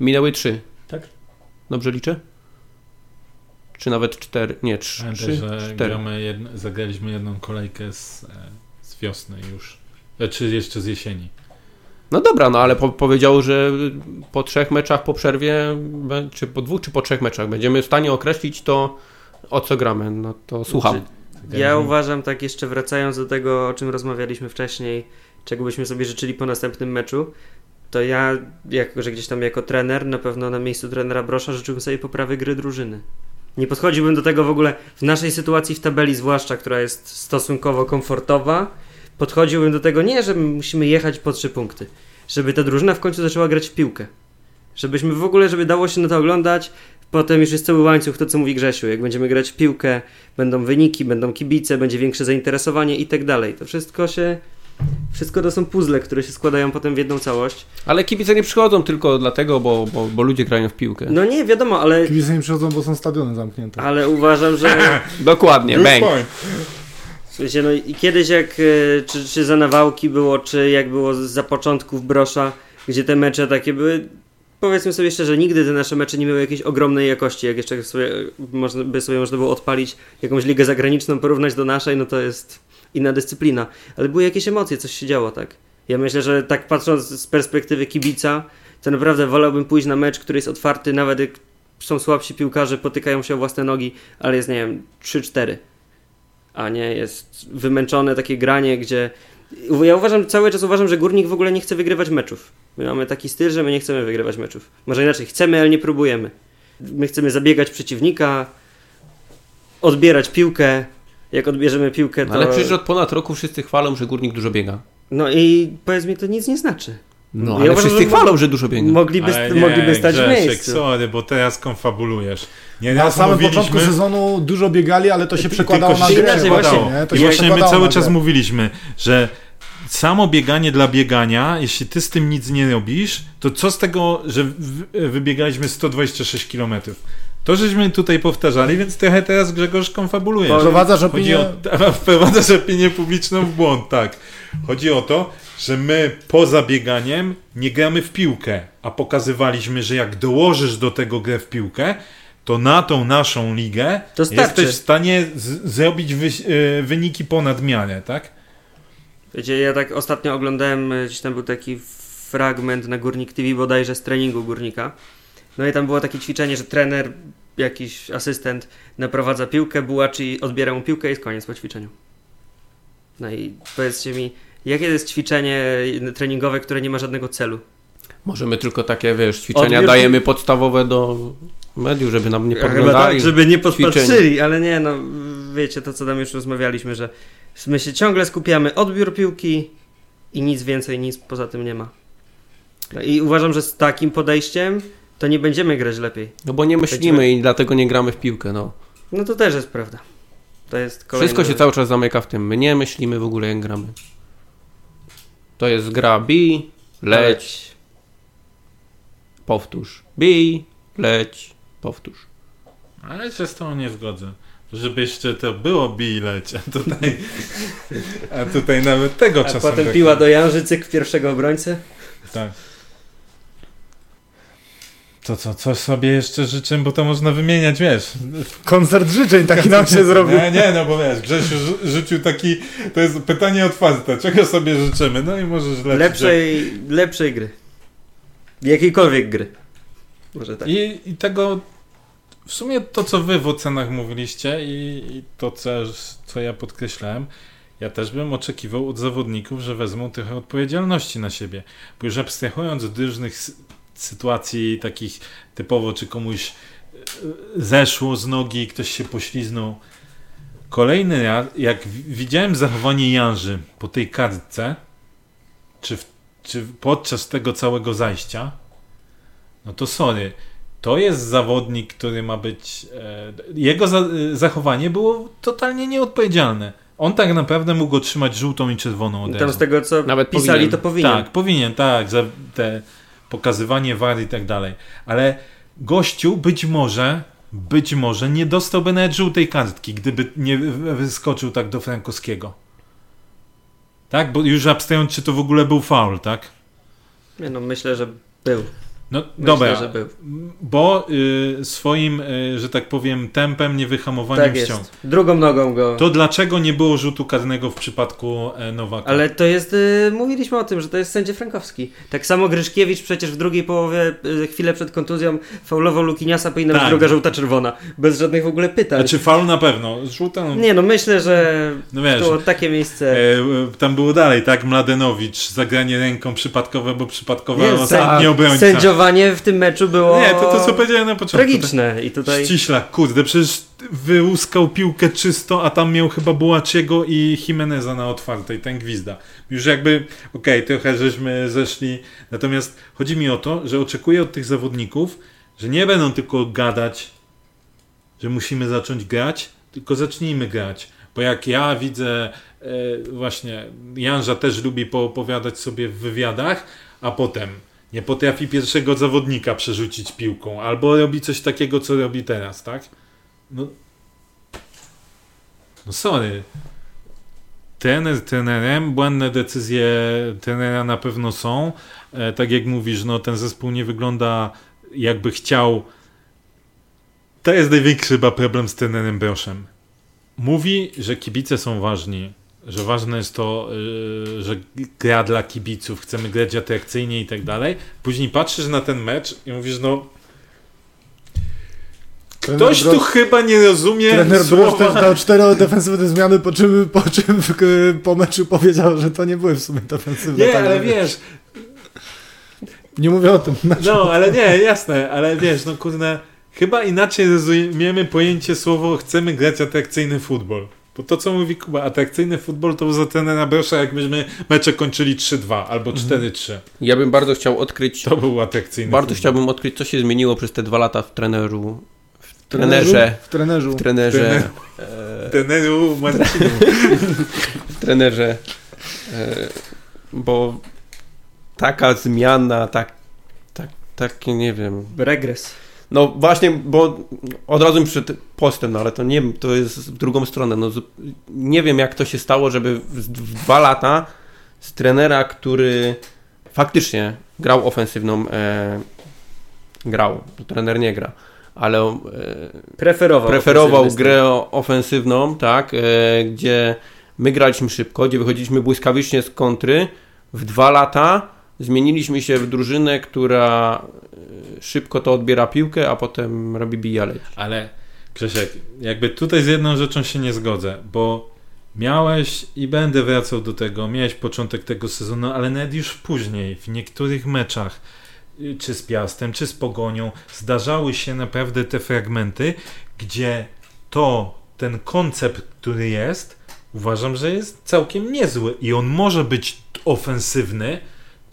Minęły trzy, tak? Dobrze liczę? Czy nawet cztery? Nie, trzy, Pamiętaj, trzy że cztery. gramy jedno, zagraliśmy jedną kolejkę z, e, z wiosny już, E, czy jeszcze z jesieni. No dobra, no ale po, powiedział, że po trzech meczach po przerwie, czy po dwóch, czy po trzech meczach będziemy w stanie określić to, o co gramy. No to słucham. Znaczy, Ja uważam, tak jeszcze wracając do tego, o czym rozmawialiśmy wcześniej, czego byśmy sobie życzyli po następnym meczu, to ja, jako że gdzieś tam jako trener, na pewno na miejscu trenera Brosza życzyłbym sobie poprawy gry drużyny. Nie podchodziłbym do tego w ogóle w naszej sytuacji w tabeli, zwłaszcza, która jest stosunkowo komfortowa. Podchodziłbym do tego nie, że musimy jechać po trzy punkty, żeby ta drużyna w końcu zaczęła grać w piłkę. Żebyśmy w ogóle, żeby dało się na to oglądać, potem już jest cały łańcuch, to co mówi Grzesiu, jak będziemy grać w piłkę, będą wyniki, będą kibice, będzie większe zainteresowanie i tak dalej. To wszystko się, wszystko to są puzzle, które się składają potem w jedną całość. Ale kibice nie przychodzą tylko dlatego, bo, bo, bo ludzie grają w piłkę. No nie, wiadomo, ale, Kibice nie przychodzą, bo są stadiony zamknięte. ale uważam, że... Dokładnie, bang. Słuchajcie, no i kiedyś jak, e, czy, czy za nawałki było, czy jak było za początków Brosza, gdzie te mecze takie były, powiedzmy sobie szczerze, nigdy te nasze mecze nie miały jakiejś ogromnej jakości, jak jeszcze sobie, e, można, by sobie można było odpalić jakąś ligę zagraniczną, porównać do naszej, no to jest inna dyscyplina, ale były jakieś emocje, coś się działo, tak. Ja myślę, że tak patrząc z perspektywy kibica, to naprawdę wolałbym pójść na mecz, który jest otwarty, nawet jak są słabsi piłkarze, potykają się o własne nogi, ale jest, nie wiem, 3-4 a nie jest wymęczone takie granie, gdzie ja uważam, cały czas uważam, że Górnik w ogóle nie chce wygrywać meczów. My mamy taki styl, że my nie chcemy wygrywać meczów. Może inaczej, chcemy, ale nie próbujemy. My chcemy zabiegać przeciwnika, odbierać piłkę. Jak odbierzemy piłkę, to... Ale przecież od ponad roku wszyscy chwalą, że górnik dużo biega. No i powiedz mi, to nic nie znaczy. No, Ja ale uważam, wszyscy że chwalą, że dużo biega. Mogliby, st- nie, mogliby stać w Grzesiek, miejscu. sorry, bo teraz konfabulujesz. Nie Na samym mówiliśmy, początku sezonu dużo biegali, ale to się przekładało na grę. inaczej właśnie, właśnie. nie? To I właśnie my cały czas mówiliśmy, że samo bieganie dla biegania, jeśli ty z tym nic nie robisz, to co z tego, że w- wybiegaliśmy 126 km? To żeśmy tutaj powtarzali, więc trochę teraz Grzegorz konfabuluje. Wprowadzasz opinię... o, wprowadzasz opinię publiczną w błąd, tak. Chodzi o to, że my poza bieganiem nie gramy w piłkę, a pokazywaliśmy, że jak dołożysz do tego grę w piłkę, to na tą naszą ligę jesteś w stanie zrobić wy, e, wyniki ponad miarę, tak? Wiecie, ja tak ostatnio oglądałem, e, gdzieś tam był taki fragment na Górnik TV bodajże z treningu Górnika. No i tam było takie ćwiczenie, że trener, jakiś asystent naprowadza piłkę, Bułaczy odbiera mu piłkę i jest koniec po ćwiczeniu. No i powiedzcie mi, jakie to jest ćwiczenie treningowe, które nie ma żadnego celu? Możemy tylko takie, wiesz, ćwiczenia Odbierz- dajemy podstawowe do mediów, żeby nam nie Chyba podglądali. tak, żeby nie ćwiczeń. podpatrzyli, ale nie, no wiecie, to co tam już rozmawialiśmy, że my się ciągle skupiamy odbiór piłki i nic więcej, nic poza tym nie ma. No I uważam, że z takim podejściem to nie będziemy grać lepiej. No bo nie myślimy i dlatego nie gramy w piłkę, no. No to też jest prawda. To jest. Wszystko się cały czas zamyka w tym. My nie myślimy w ogóle jak gramy. To jest gra bij, leć, powtórz. Bij, leć, powtórz. Ale się z tą nie zgodzę. Żeby jeszcze to było bileć, a tutaj, a tutaj nawet tego A czasem... potem tak- piła do Janżycyk pierwszego obrońcy. Tak. To co, co sobie jeszcze życzę, bo to można wymieniać, wiesz. Koncert życzeń taki nam się zrobił. Nie, nie, no bo wiesz, Grzesiu ży- życzył taki, to jest pytanie otwarte, czego sobie życzymy, no i możesz lecieć. Lepszej, lepszej gry. Jakiejkolwiek gry. Może tak. I, I tego, w sumie to, co wy w ocenach mówiliście i, i to, co, co ja podkreślałem, ja też bym oczekiwał od zawodników, że wezmą trochę odpowiedzialności na siebie. Bo już abstrahując od różnych sytuacji takich typowo, czy komuś e, zeszło z nogi, ktoś się pośliznął. Kolejny raz, jak widziałem zachowanie Janży po tej kartce, czy, w, czy podczas tego całego zajścia, no to sorry, to jest zawodnik, który ma być. E, jego za, e, zachowanie było totalnie nieodpowiedzialne. On tak naprawdę mógł otrzymać żółtą i czerwoną od Tam z tego co Nawet pisali, powinien. to powinien. Tak, powinien, tak, za te pokazywanie war i tak dalej. Ale gościu być może, być może nie dostałby nawet żółtej kartki, gdyby nie wy- wyskoczył tak do Frankowskiego. Tak, bo już abstrahując, czy to w ogóle był faul, tak? Nie no, myślę, że był. No Myślę, dobra, że był. bo y, swoim, y, że tak powiem, tempem, niewyhamowaniem Tak ściąg. Drugą nogą go. To dlaczego nie było rzutu karnego w przypadku e, Nowaka? Ale to jest, y, mówiliśmy o tym, że to jest sędzia Frankowski. Tak samo Gryszkiewicz przecież w drugiej połowie, y, chwilę przed kontuzją, faulował Lukiniasa, powinna być Tak. druga żółta czerwona. Bez żadnych w ogóle pytań. Znaczy faul na pewno. Żółta, no, Nie no, myślę, że no wiesz, to takie miejsce... e, tam było dalej, tak? Mladenowicz, zagranie ręką przypadkowe, bo przypadkowe Nie, ostatni sęd- obrońca. W tym meczu było Nie, to to co powiedziałem na początku. tragiczne i tutaj... Ściśla, kurde, przecież wyłuskał piłkę czysto, a tam miał chyba Bułaciego i Jimeneza na otwartej, ten gwizda. Już jakby, okej, trochę żeśmy zeszli, natomiast chodzi mi o to, że oczekuję od tych zawodników, że nie będą tylko gadać, że musimy zacząć grać, tylko zacznijmy grać. Bo jak ja widzę, e, właśnie, Janża też lubi poopowiadać sobie w wywiadach, a potem nie potrafi pierwszego zawodnika przerzucić piłką, albo robi coś takiego, co robi teraz, tak? No, no sorry. Trener trenerem, błędne decyzje trenera na pewno są. E, tak jak mówisz, no ten zespół nie wygląda jakby chciał. To jest największy chyba problem z trenerem Broszem. Mówi, że kibice są ważni, że ważne jest to, yy, że gra dla kibiców, chcemy grać atrakcyjnie i tak dalej. Później patrzysz na ten mecz i mówisz, no ktoś tu chyba nie rozumie Trener Broż też słowa. dał cztery defensywne zmiany, po czym, po czym y, po meczu powiedział, że to nie były w sumie defensywne. Nie, tak, ale wiesz, Nie mówię o tym meczu. no ale nie, jasne, ale wiesz, no kurde, chyba inaczej rozumiemy pojęcie słowo chcemy grać atrakcyjny futbol. Bo to, co mówi Kuba, atrakcyjny futbol to za trenera Brosza, jakbyśmy mecze kończyli 3-2 albo 4-3. Ja bym bardzo chciał odkryć, To był atrakcyjny bardzo futbol. chciałbym odkryć, co się zmieniło przez te dwa lata w treneru, w trenerze, W trenerzu. w trenerze, Trener. e, Treneru Marcinu. w trenerze, e, bo taka zmiana, tak, tak, takie nie wiem, Regres. No właśnie, bo od razu mi przed postem, no ale to nie to jest w drugą stronę. No, nie wiem, jak to się stało, żeby w, dwa lata z trenera, który faktycznie grał ofensywną, e, grał, trener nie gra, ale e, Preferował. preferował grę ofensywną, tak, e, gdzie my graliśmy szybko, gdzie wychodziliśmy błyskawicznie z kontry. W dwa lata zmieniliśmy się w drużynę, która e, szybko to odbiera piłkę, a potem robi bijaleć. Ale Grzesiek, jakby tutaj z jedną rzeczą się nie zgodzę, bo miałeś i będę wracał do tego, miałeś początek tego sezonu, ale nawet już później, w niektórych meczach, y, czy z Piastem, czy z Pogonią, zdarzały się naprawdę te fragmenty, gdzie to, ten koncept, który jest, uważam, że jest całkiem niezły i on może być ofensywny,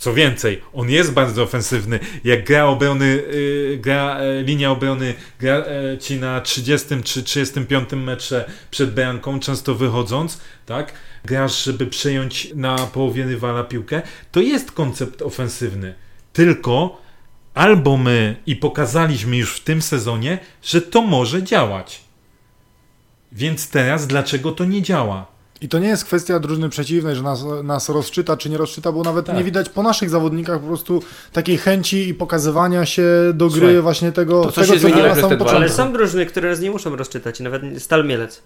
co więcej, on jest bardzo ofensywny. Jak gra obrony, y, gra e, linia obrony, gra e, ci na 30 czy 35 metrze przed bramką, często wychodząc, tak? Grasz, żeby przejąć na połowie rywala piłkę. To jest koncept ofensywny. Tylko albo my i pokazaliśmy już w tym sezonie, że to może działać. Więc teraz dlaczego to nie działa? I to nie jest kwestia drużyny przeciwnej, że nas, nas rozczyta czy nie rozczyta, bo nawet Tak. nie widać po naszych zawodnikach po prostu takiej chęci i pokazywania się do gry Słuchaj, właśnie tego, to co tego się co zmieniło na przez samym te dwa. Ale są drużyny, które nas nie muszą rozczytać i nawet Stal Mielec.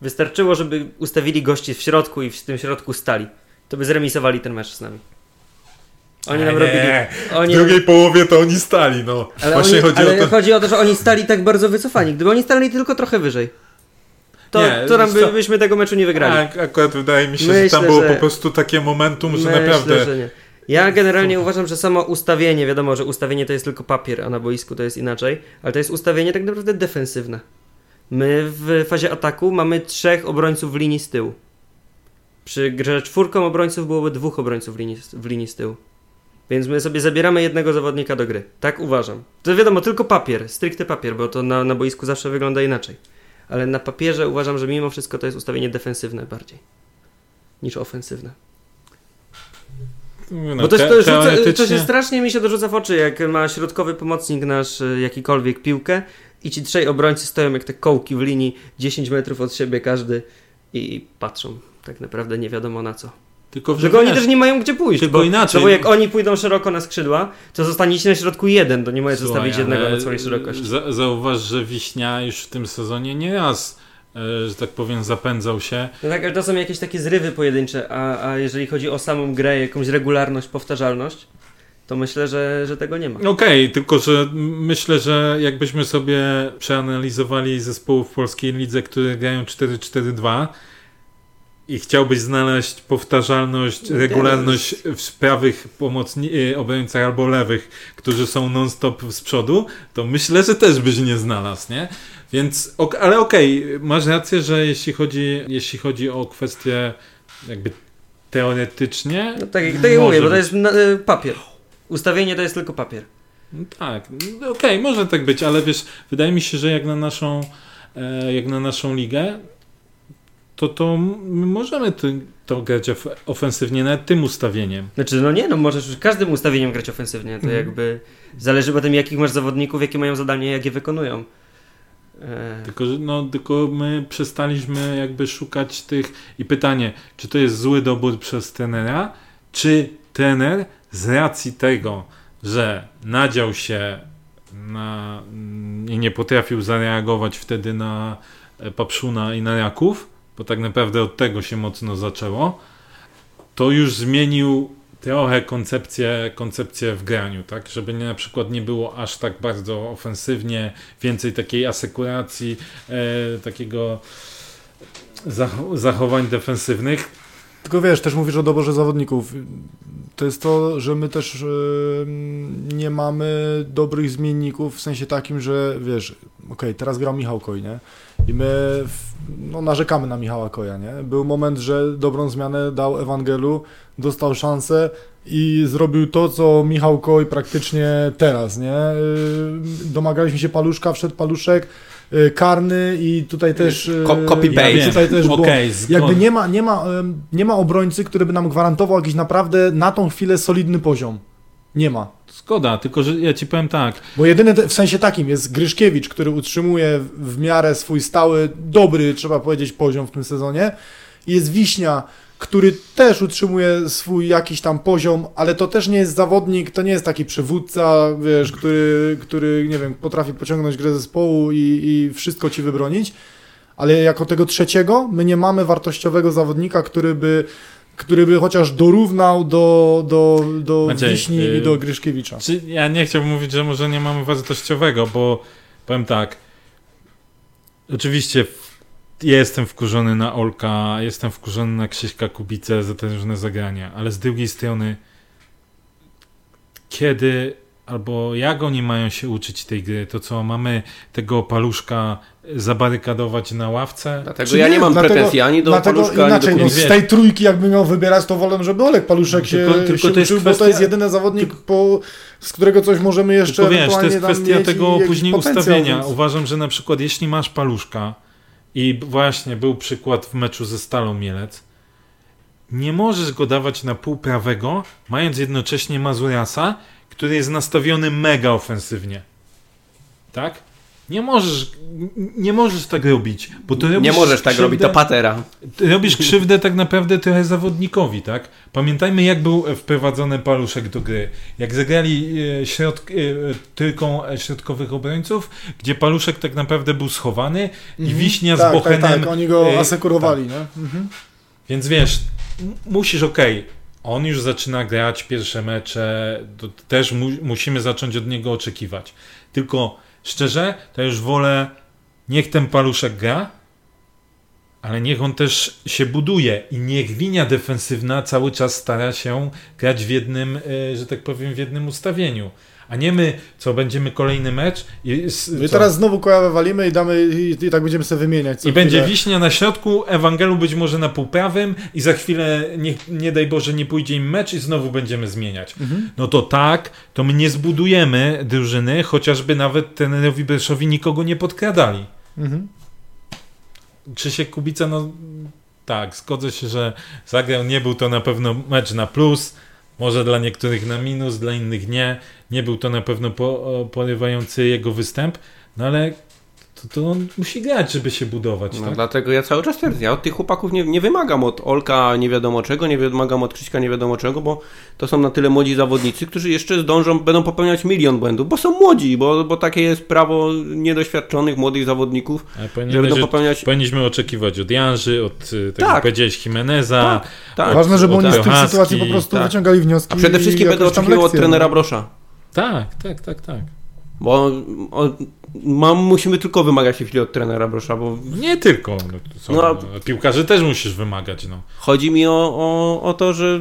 Wystarczyło, żeby ustawili gości w środku i w tym środku stali. To by zremisowali ten mecz z nami. Oni nam Nie, robili. W Oni, drugiej połowie to oni stali, no. ale Właśnie oni, chodzi ale o to. chodzi o to, że oni stali tak bardzo wycofani. Gdyby oni stali tylko trochę wyżej, to, Nie, to nam by, byśmy tego meczu nie wygrali. Tak, akurat wydaje mi się, Myślę, że tam było że- po prostu takie momentum, że Myślę, naprawdę. że nie. Ja generalnie uważam, że samo ustawienie, wiadomo, że ustawienie to jest tylko papier, a na boisku to jest inaczej, ale to jest ustawienie tak naprawdę defensywne. My w fazie ataku mamy trzech obrońców w linii z tyłu. Przy grze czwórką obrońców byłoby dwóch obrońców w linii, w linii z tyłu. Więc my sobie zabieramy jednego zawodnika do gry. Tak uważam. To wiadomo, tylko papier, stricte papier, bo to na, na boisku zawsze wygląda inaczej. Ale na papierze uważam, że mimo wszystko to jest ustawienie defensywne bardziej niż ofensywne. No, Bo to, te- to, rzuca, teoretycznie- to się strasznie mi się to rzuca w oczy, jak ma środkowy pomocnik nasz y, jakikolwiek piłkę i ci trzej obrońcy stoją jak te kołki w linii 10 metrów od siebie każdy i patrzą tak naprawdę nie wiadomo na co. Tylko, Tylko oni też nie mają gdzie pójść. tylko bo, inaczej. No bo jak oni pójdą szeroko na skrzydła, to zostaniecie na środku jeden, to nie możesz Słuchaj, zostawić jednego na całej szerokości. Za, zauważ, że Wiśnia już w tym sezonie nie raz, e, że tak powiem, zapędzał się. No tak, ale to są jakieś takie zrywy pojedyncze, a, a jeżeli chodzi o samą grę, jakąś regularność, powtarzalność, to myślę, że, że tego nie ma. Okej, tylko że myślę, że jakbyśmy sobie przeanalizowali zespoły w polskiej lidze, które grają 4-4-2 i chciałbyś znaleźć powtarzalność, regularność w prawych pomocni- y, obrońcach albo lewych, którzy są non-stop z przodu, to myślę, że też byś nie znalazł, nie? Więc, ok, ale okej, masz rację, że jeśli chodzi, jeśli chodzi o kwestie jakby teoretycznie, No tak, jak- tak jak mówię, bo to być. jest y, papier. Ustawienie to jest tylko papier. No tak, okej, może tak być, ale wiesz, wydaje mi się, że jak na naszą, e, jak na naszą ligę, to, to my możemy ty, to grać of, ofensywnie nawet tym ustawieniem. Znaczy, no nie, no możesz już każdym ustawieniem grać ofensywnie, to Mhm. jakby zależy potem jakich masz zawodników, jakie mają zadanie, jak je wykonują. E, Tylko, no, tylko my przestaliśmy jakby szukać tych i pytanie, czy to jest zły dobór przez trenera, czy trener z racji tego, że nadział się na, mm, i nie potrafił zareagować wtedy na e, Papszuna i na Raków, bo tak naprawdę od tego się mocno zaczęło, to już zmienił trochę koncepcję, koncepcję w graniu, tak? Żeby nie, na przykład nie było aż tak bardzo ofensywnie, więcej takiej asekuracji, e, takiego zach- zachowań defensywnych. Tylko wiesz, też mówisz o doborze zawodników. To jest to, że my też e, nie mamy dobrych zmienników w sensie takim, że wiesz, okej, teraz grał Michał Koj, nie? I my w, no, narzekamy na Michała Koja, nie? Był moment, że dobrą zmianę dał Ewangelu, dostał szansę i zrobił to, co Michał Koj praktycznie teraz, nie? E, Domagaliśmy się paluszka, wszedł paluszek, e, karny i tutaj też... e, Ko- copy-paste. i Tutaj też było Okej, jakby nie ma, nie, ma, nie ma obrońcy, który by nam gwarantował jakiś naprawdę na tą chwilę solidny poziom. Nie ma. Zgoda, tylko że ja ci powiem tak, Bo jedyny w sensie takim jest Gryszkiewicz, który utrzymuje w- miarę swój stały, dobry, trzeba powiedzieć, poziom w tym sezonie. Jest Wiśnia, który też utrzymuje swój jakiś tam poziom, ale to też nie jest zawodnik, to nie jest taki przywódca, wiesz, który, który nie wiem, potrafi pociągnąć grę zespołu i, i wszystko ci wybronić. Ale jako tego trzeciego, my nie mamy wartościowego zawodnika, który by, który by chociaż dorównał do, do, do Maciej, Wiśni y- i do Gryszkiewicza. Czy ja nie chciałbym mówić, że może nie mamy wartościowego, bo powiem tak. Oczywiście jestem wkurzony na Olka, jestem wkurzony na Krzyśka Kubicę za te różne zagrania, ale z drugiej strony kiedy albo jak oni mają się uczyć tej gry, to co mamy tego paluszka zabarykadować na ławce? Dlatego Czy ja nie? nie mam Dlatego- pretensji ani do Dlatego Paluszka, ani inaczej, do no, z tej trójki jakbym miał wybierać, to wolę, żeby Olek Paluszek się, Tylko- tylko się to jest uczył, bo to kwestia- jest jedyny zawodnik, po, z którego coś możemy jeszcze Tylko wiesz, to jest kwestia tego później ustawienia. więc- Uważam, że na przykład jeśli masz paluszka i właśnie był przykład w meczu ze Stalą Mielec, nie możesz go dawać na pół prawego, mając jednocześnie Mazurasa, który jest nastawiony mega ofensywnie. Tak? Nie możesz, nie możesz tak robić, bo to Nie możesz tak krzywdę- robić, to patera. ty robisz krzywdę tak naprawdę trochę zawodnikowi, tak? Pamiętajmy, jak był wprowadzony paluszek do gry. Jak zagrali e, środk, e, trójką e, środkowych obrońców, gdzie paluszek tak naprawdę był schowany i Mhm. Wiśnia tak, z Bochenem. Tak, tak, oni go asekurowali, nie? Mhm. Więc wiesz, musisz, okej, on już zaczyna grać pierwsze mecze, to też mu, musimy zacząć od niego oczekiwać. Tylko szczerze, to już wolę, niech ten paluszek gra, ale niech on też się buduje i niech linia defensywna cały czas stara się grać w jednym, e, że tak powiem, w jednym ustawieniu. A nie my, co będziemy kolejny mecz i, My teraz znowu kojawę walimy i damy i, i tak będziemy sobie wymieniać. I będzie chwilę. wiśnia na środku, Ewangelu być może na półprawym i za chwilę, nie, nie daj Boże, nie pójdzie im mecz i znowu będziemy zmieniać. Mhm. No to tak, to my nie zbudujemy drużyny, chociażby nawet trenerowi Breszowi nikogo nie podkradali. Mhm. Krzysiek Kubica, no tak, zgodzę się, że zagrał, nie był to na pewno mecz na plus, może dla niektórych na minus, dla innych nie. Nie był to na pewno po, porywający jego występ, no ale to, to on musi grać, żeby się budować, No, tak? Dlatego ja cały czas twierdzę, ja od tych chłopaków nie, nie wymagam od Olka nie wiadomo czego, nie wymagam od Krzyśka nie wiadomo czego, bo to są na tyle młodzi zawodnicy, którzy jeszcze zdążą, będą popełniać milion błędów, bo są młodzi, bo, bo takie jest prawo niedoświadczonych, młodych zawodników, Ale że powinniśmy, będą popełniać... powinniśmy oczekiwać od Janży, od, y, tak, Tak. jak powiedziałeś, Jimeneza. Tak, Ważne, żeby od oni z tych sytuacji po prostu tak. wyciągali wnioski. a przede wszystkim tam oczekiwał od trenera. Brosza, Tak, tak, tak, tak. Bo mam, musimy tylko wymagać się chwili od trenera Brosza, bo Nie tylko. No, są, No, Piłkarzy też musisz wymagać, no. Chodzi mi o, o, o to, że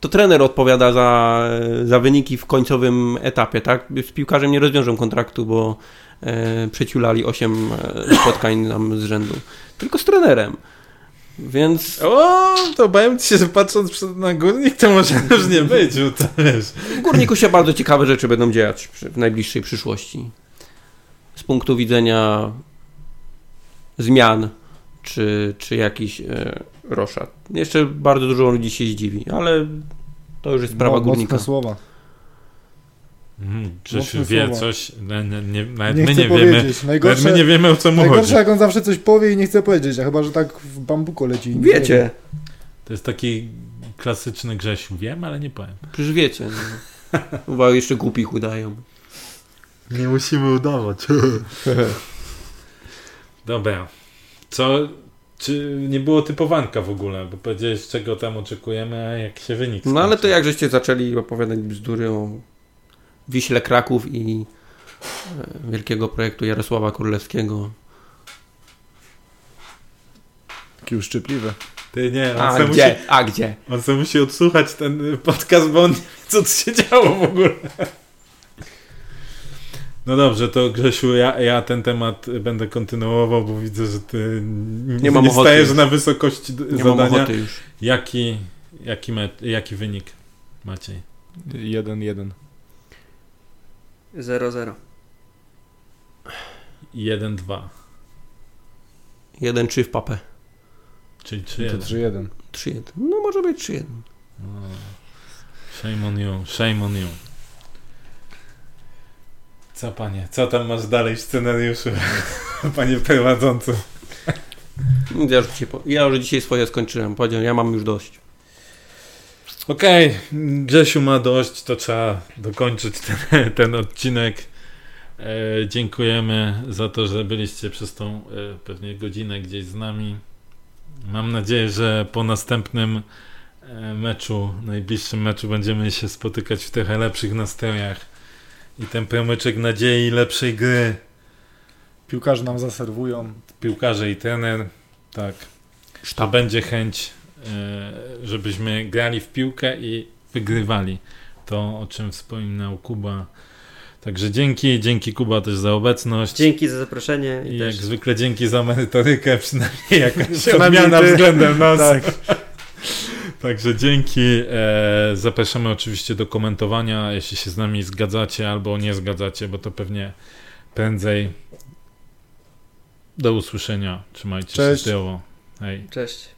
to trener odpowiada za, za wyniki w końcowym etapie, tak? Z piłkarzem nie rozwiążą kontraktu, bo e, przeciulali 8 e, spotkań nam z rzędu. Tylko z trenerem. Więc O, to powiem ci, że patrząc przed- na górnik, to może już nie być, to wiesz. w Górniku się bardzo ciekawe rzeczy będą dziać w najbliższej przyszłości. Z punktu widzenia zmian, czy, czy jakiś e, roszad. Jeszcze bardzo dużo ludzi się zdziwi, ale to już jest sprawa Mo- Górnika. Mocne słowa. Mm, Mocne wie słowa. coś, nie, nie, nie, nawet Nie my nie wiemy. Najgorsze, my nie wiemy o co mu najgorsze chodzi. jak on zawsze coś powie i nie chce powiedzieć, a chyba, że tak w bambuko leci. Wiecie, To jest taki klasyczny Grzesiu. Wiem, ale nie powiem. przecież wiecie. No. Chyba jeszcze głupich udają. Nie musimy udawać. Dobra. Co? Czy nie było typowanka w ogóle? Bo powiedziałeś, czego tam oczekujemy, a jak się wynik No ale to skończy. jak żeście zaczęli opowiadać bzdury o Wiśle Kraków i e, wielkiego projektu Jarosława Królewskiego. Taki uszczypliwy. Ty nie, on A gdzie? musi, A gdzie? on se musi odsłuchać ten podcast, bo on nie wie, co tu się działo w ogóle. No dobrze, to Grzesiu, ja, ja ten temat będę kontynuował, bo widzę, że ty nie, Nie mam nie ochoty stajesz już. na wysokości Nie zadania. Jaki, jaki, me, jaki wynik Maciej? 1-1. 0-0. 1-2, 1-3 w papę. czyli To 3-1. 3-1. 3-1. No może być 3-1. No. Shame on you, shame on you. Co panie, co tam masz dalej w scenariuszu, panie prowadzący? Ja już dzisiaj, ja już dzisiaj swoje skończyłem. Powiedziałem, ja mam już dość. Okej, Grzesiu ma dość, to trzeba dokończyć ten, ten odcinek. E, dziękujemy za to, że byliście przez tą e, pewnie godzinę gdzieś z nami. Mam nadzieję, że po następnym e, meczu, najbliższym meczu będziemy się spotykać w trochę lepszych nastrojach i ten promyczek nadziei lepszej gry. Piłkarze nam zaserwują. Piłkarze i trener, tak. To Sztab. będzie chęć, żebyśmy grali w piłkę i wygrywali. To, o czym wspominał Kuba. Także dzięki, dzięki Kuba też za obecność. Dzięki za zaproszenie i, I też jak zwykle dzięki za merytorykę, przynajmniej jakaś odmiana względem nas. Tak. Także dzięki. E, zapraszamy oczywiście do komentowania, jeśli się z nami zgadzacie albo nie zgadzacie, bo to pewnie prędzej. Do usłyszenia. Trzymajcie Cześć. się zdrowo. Hej. cześć.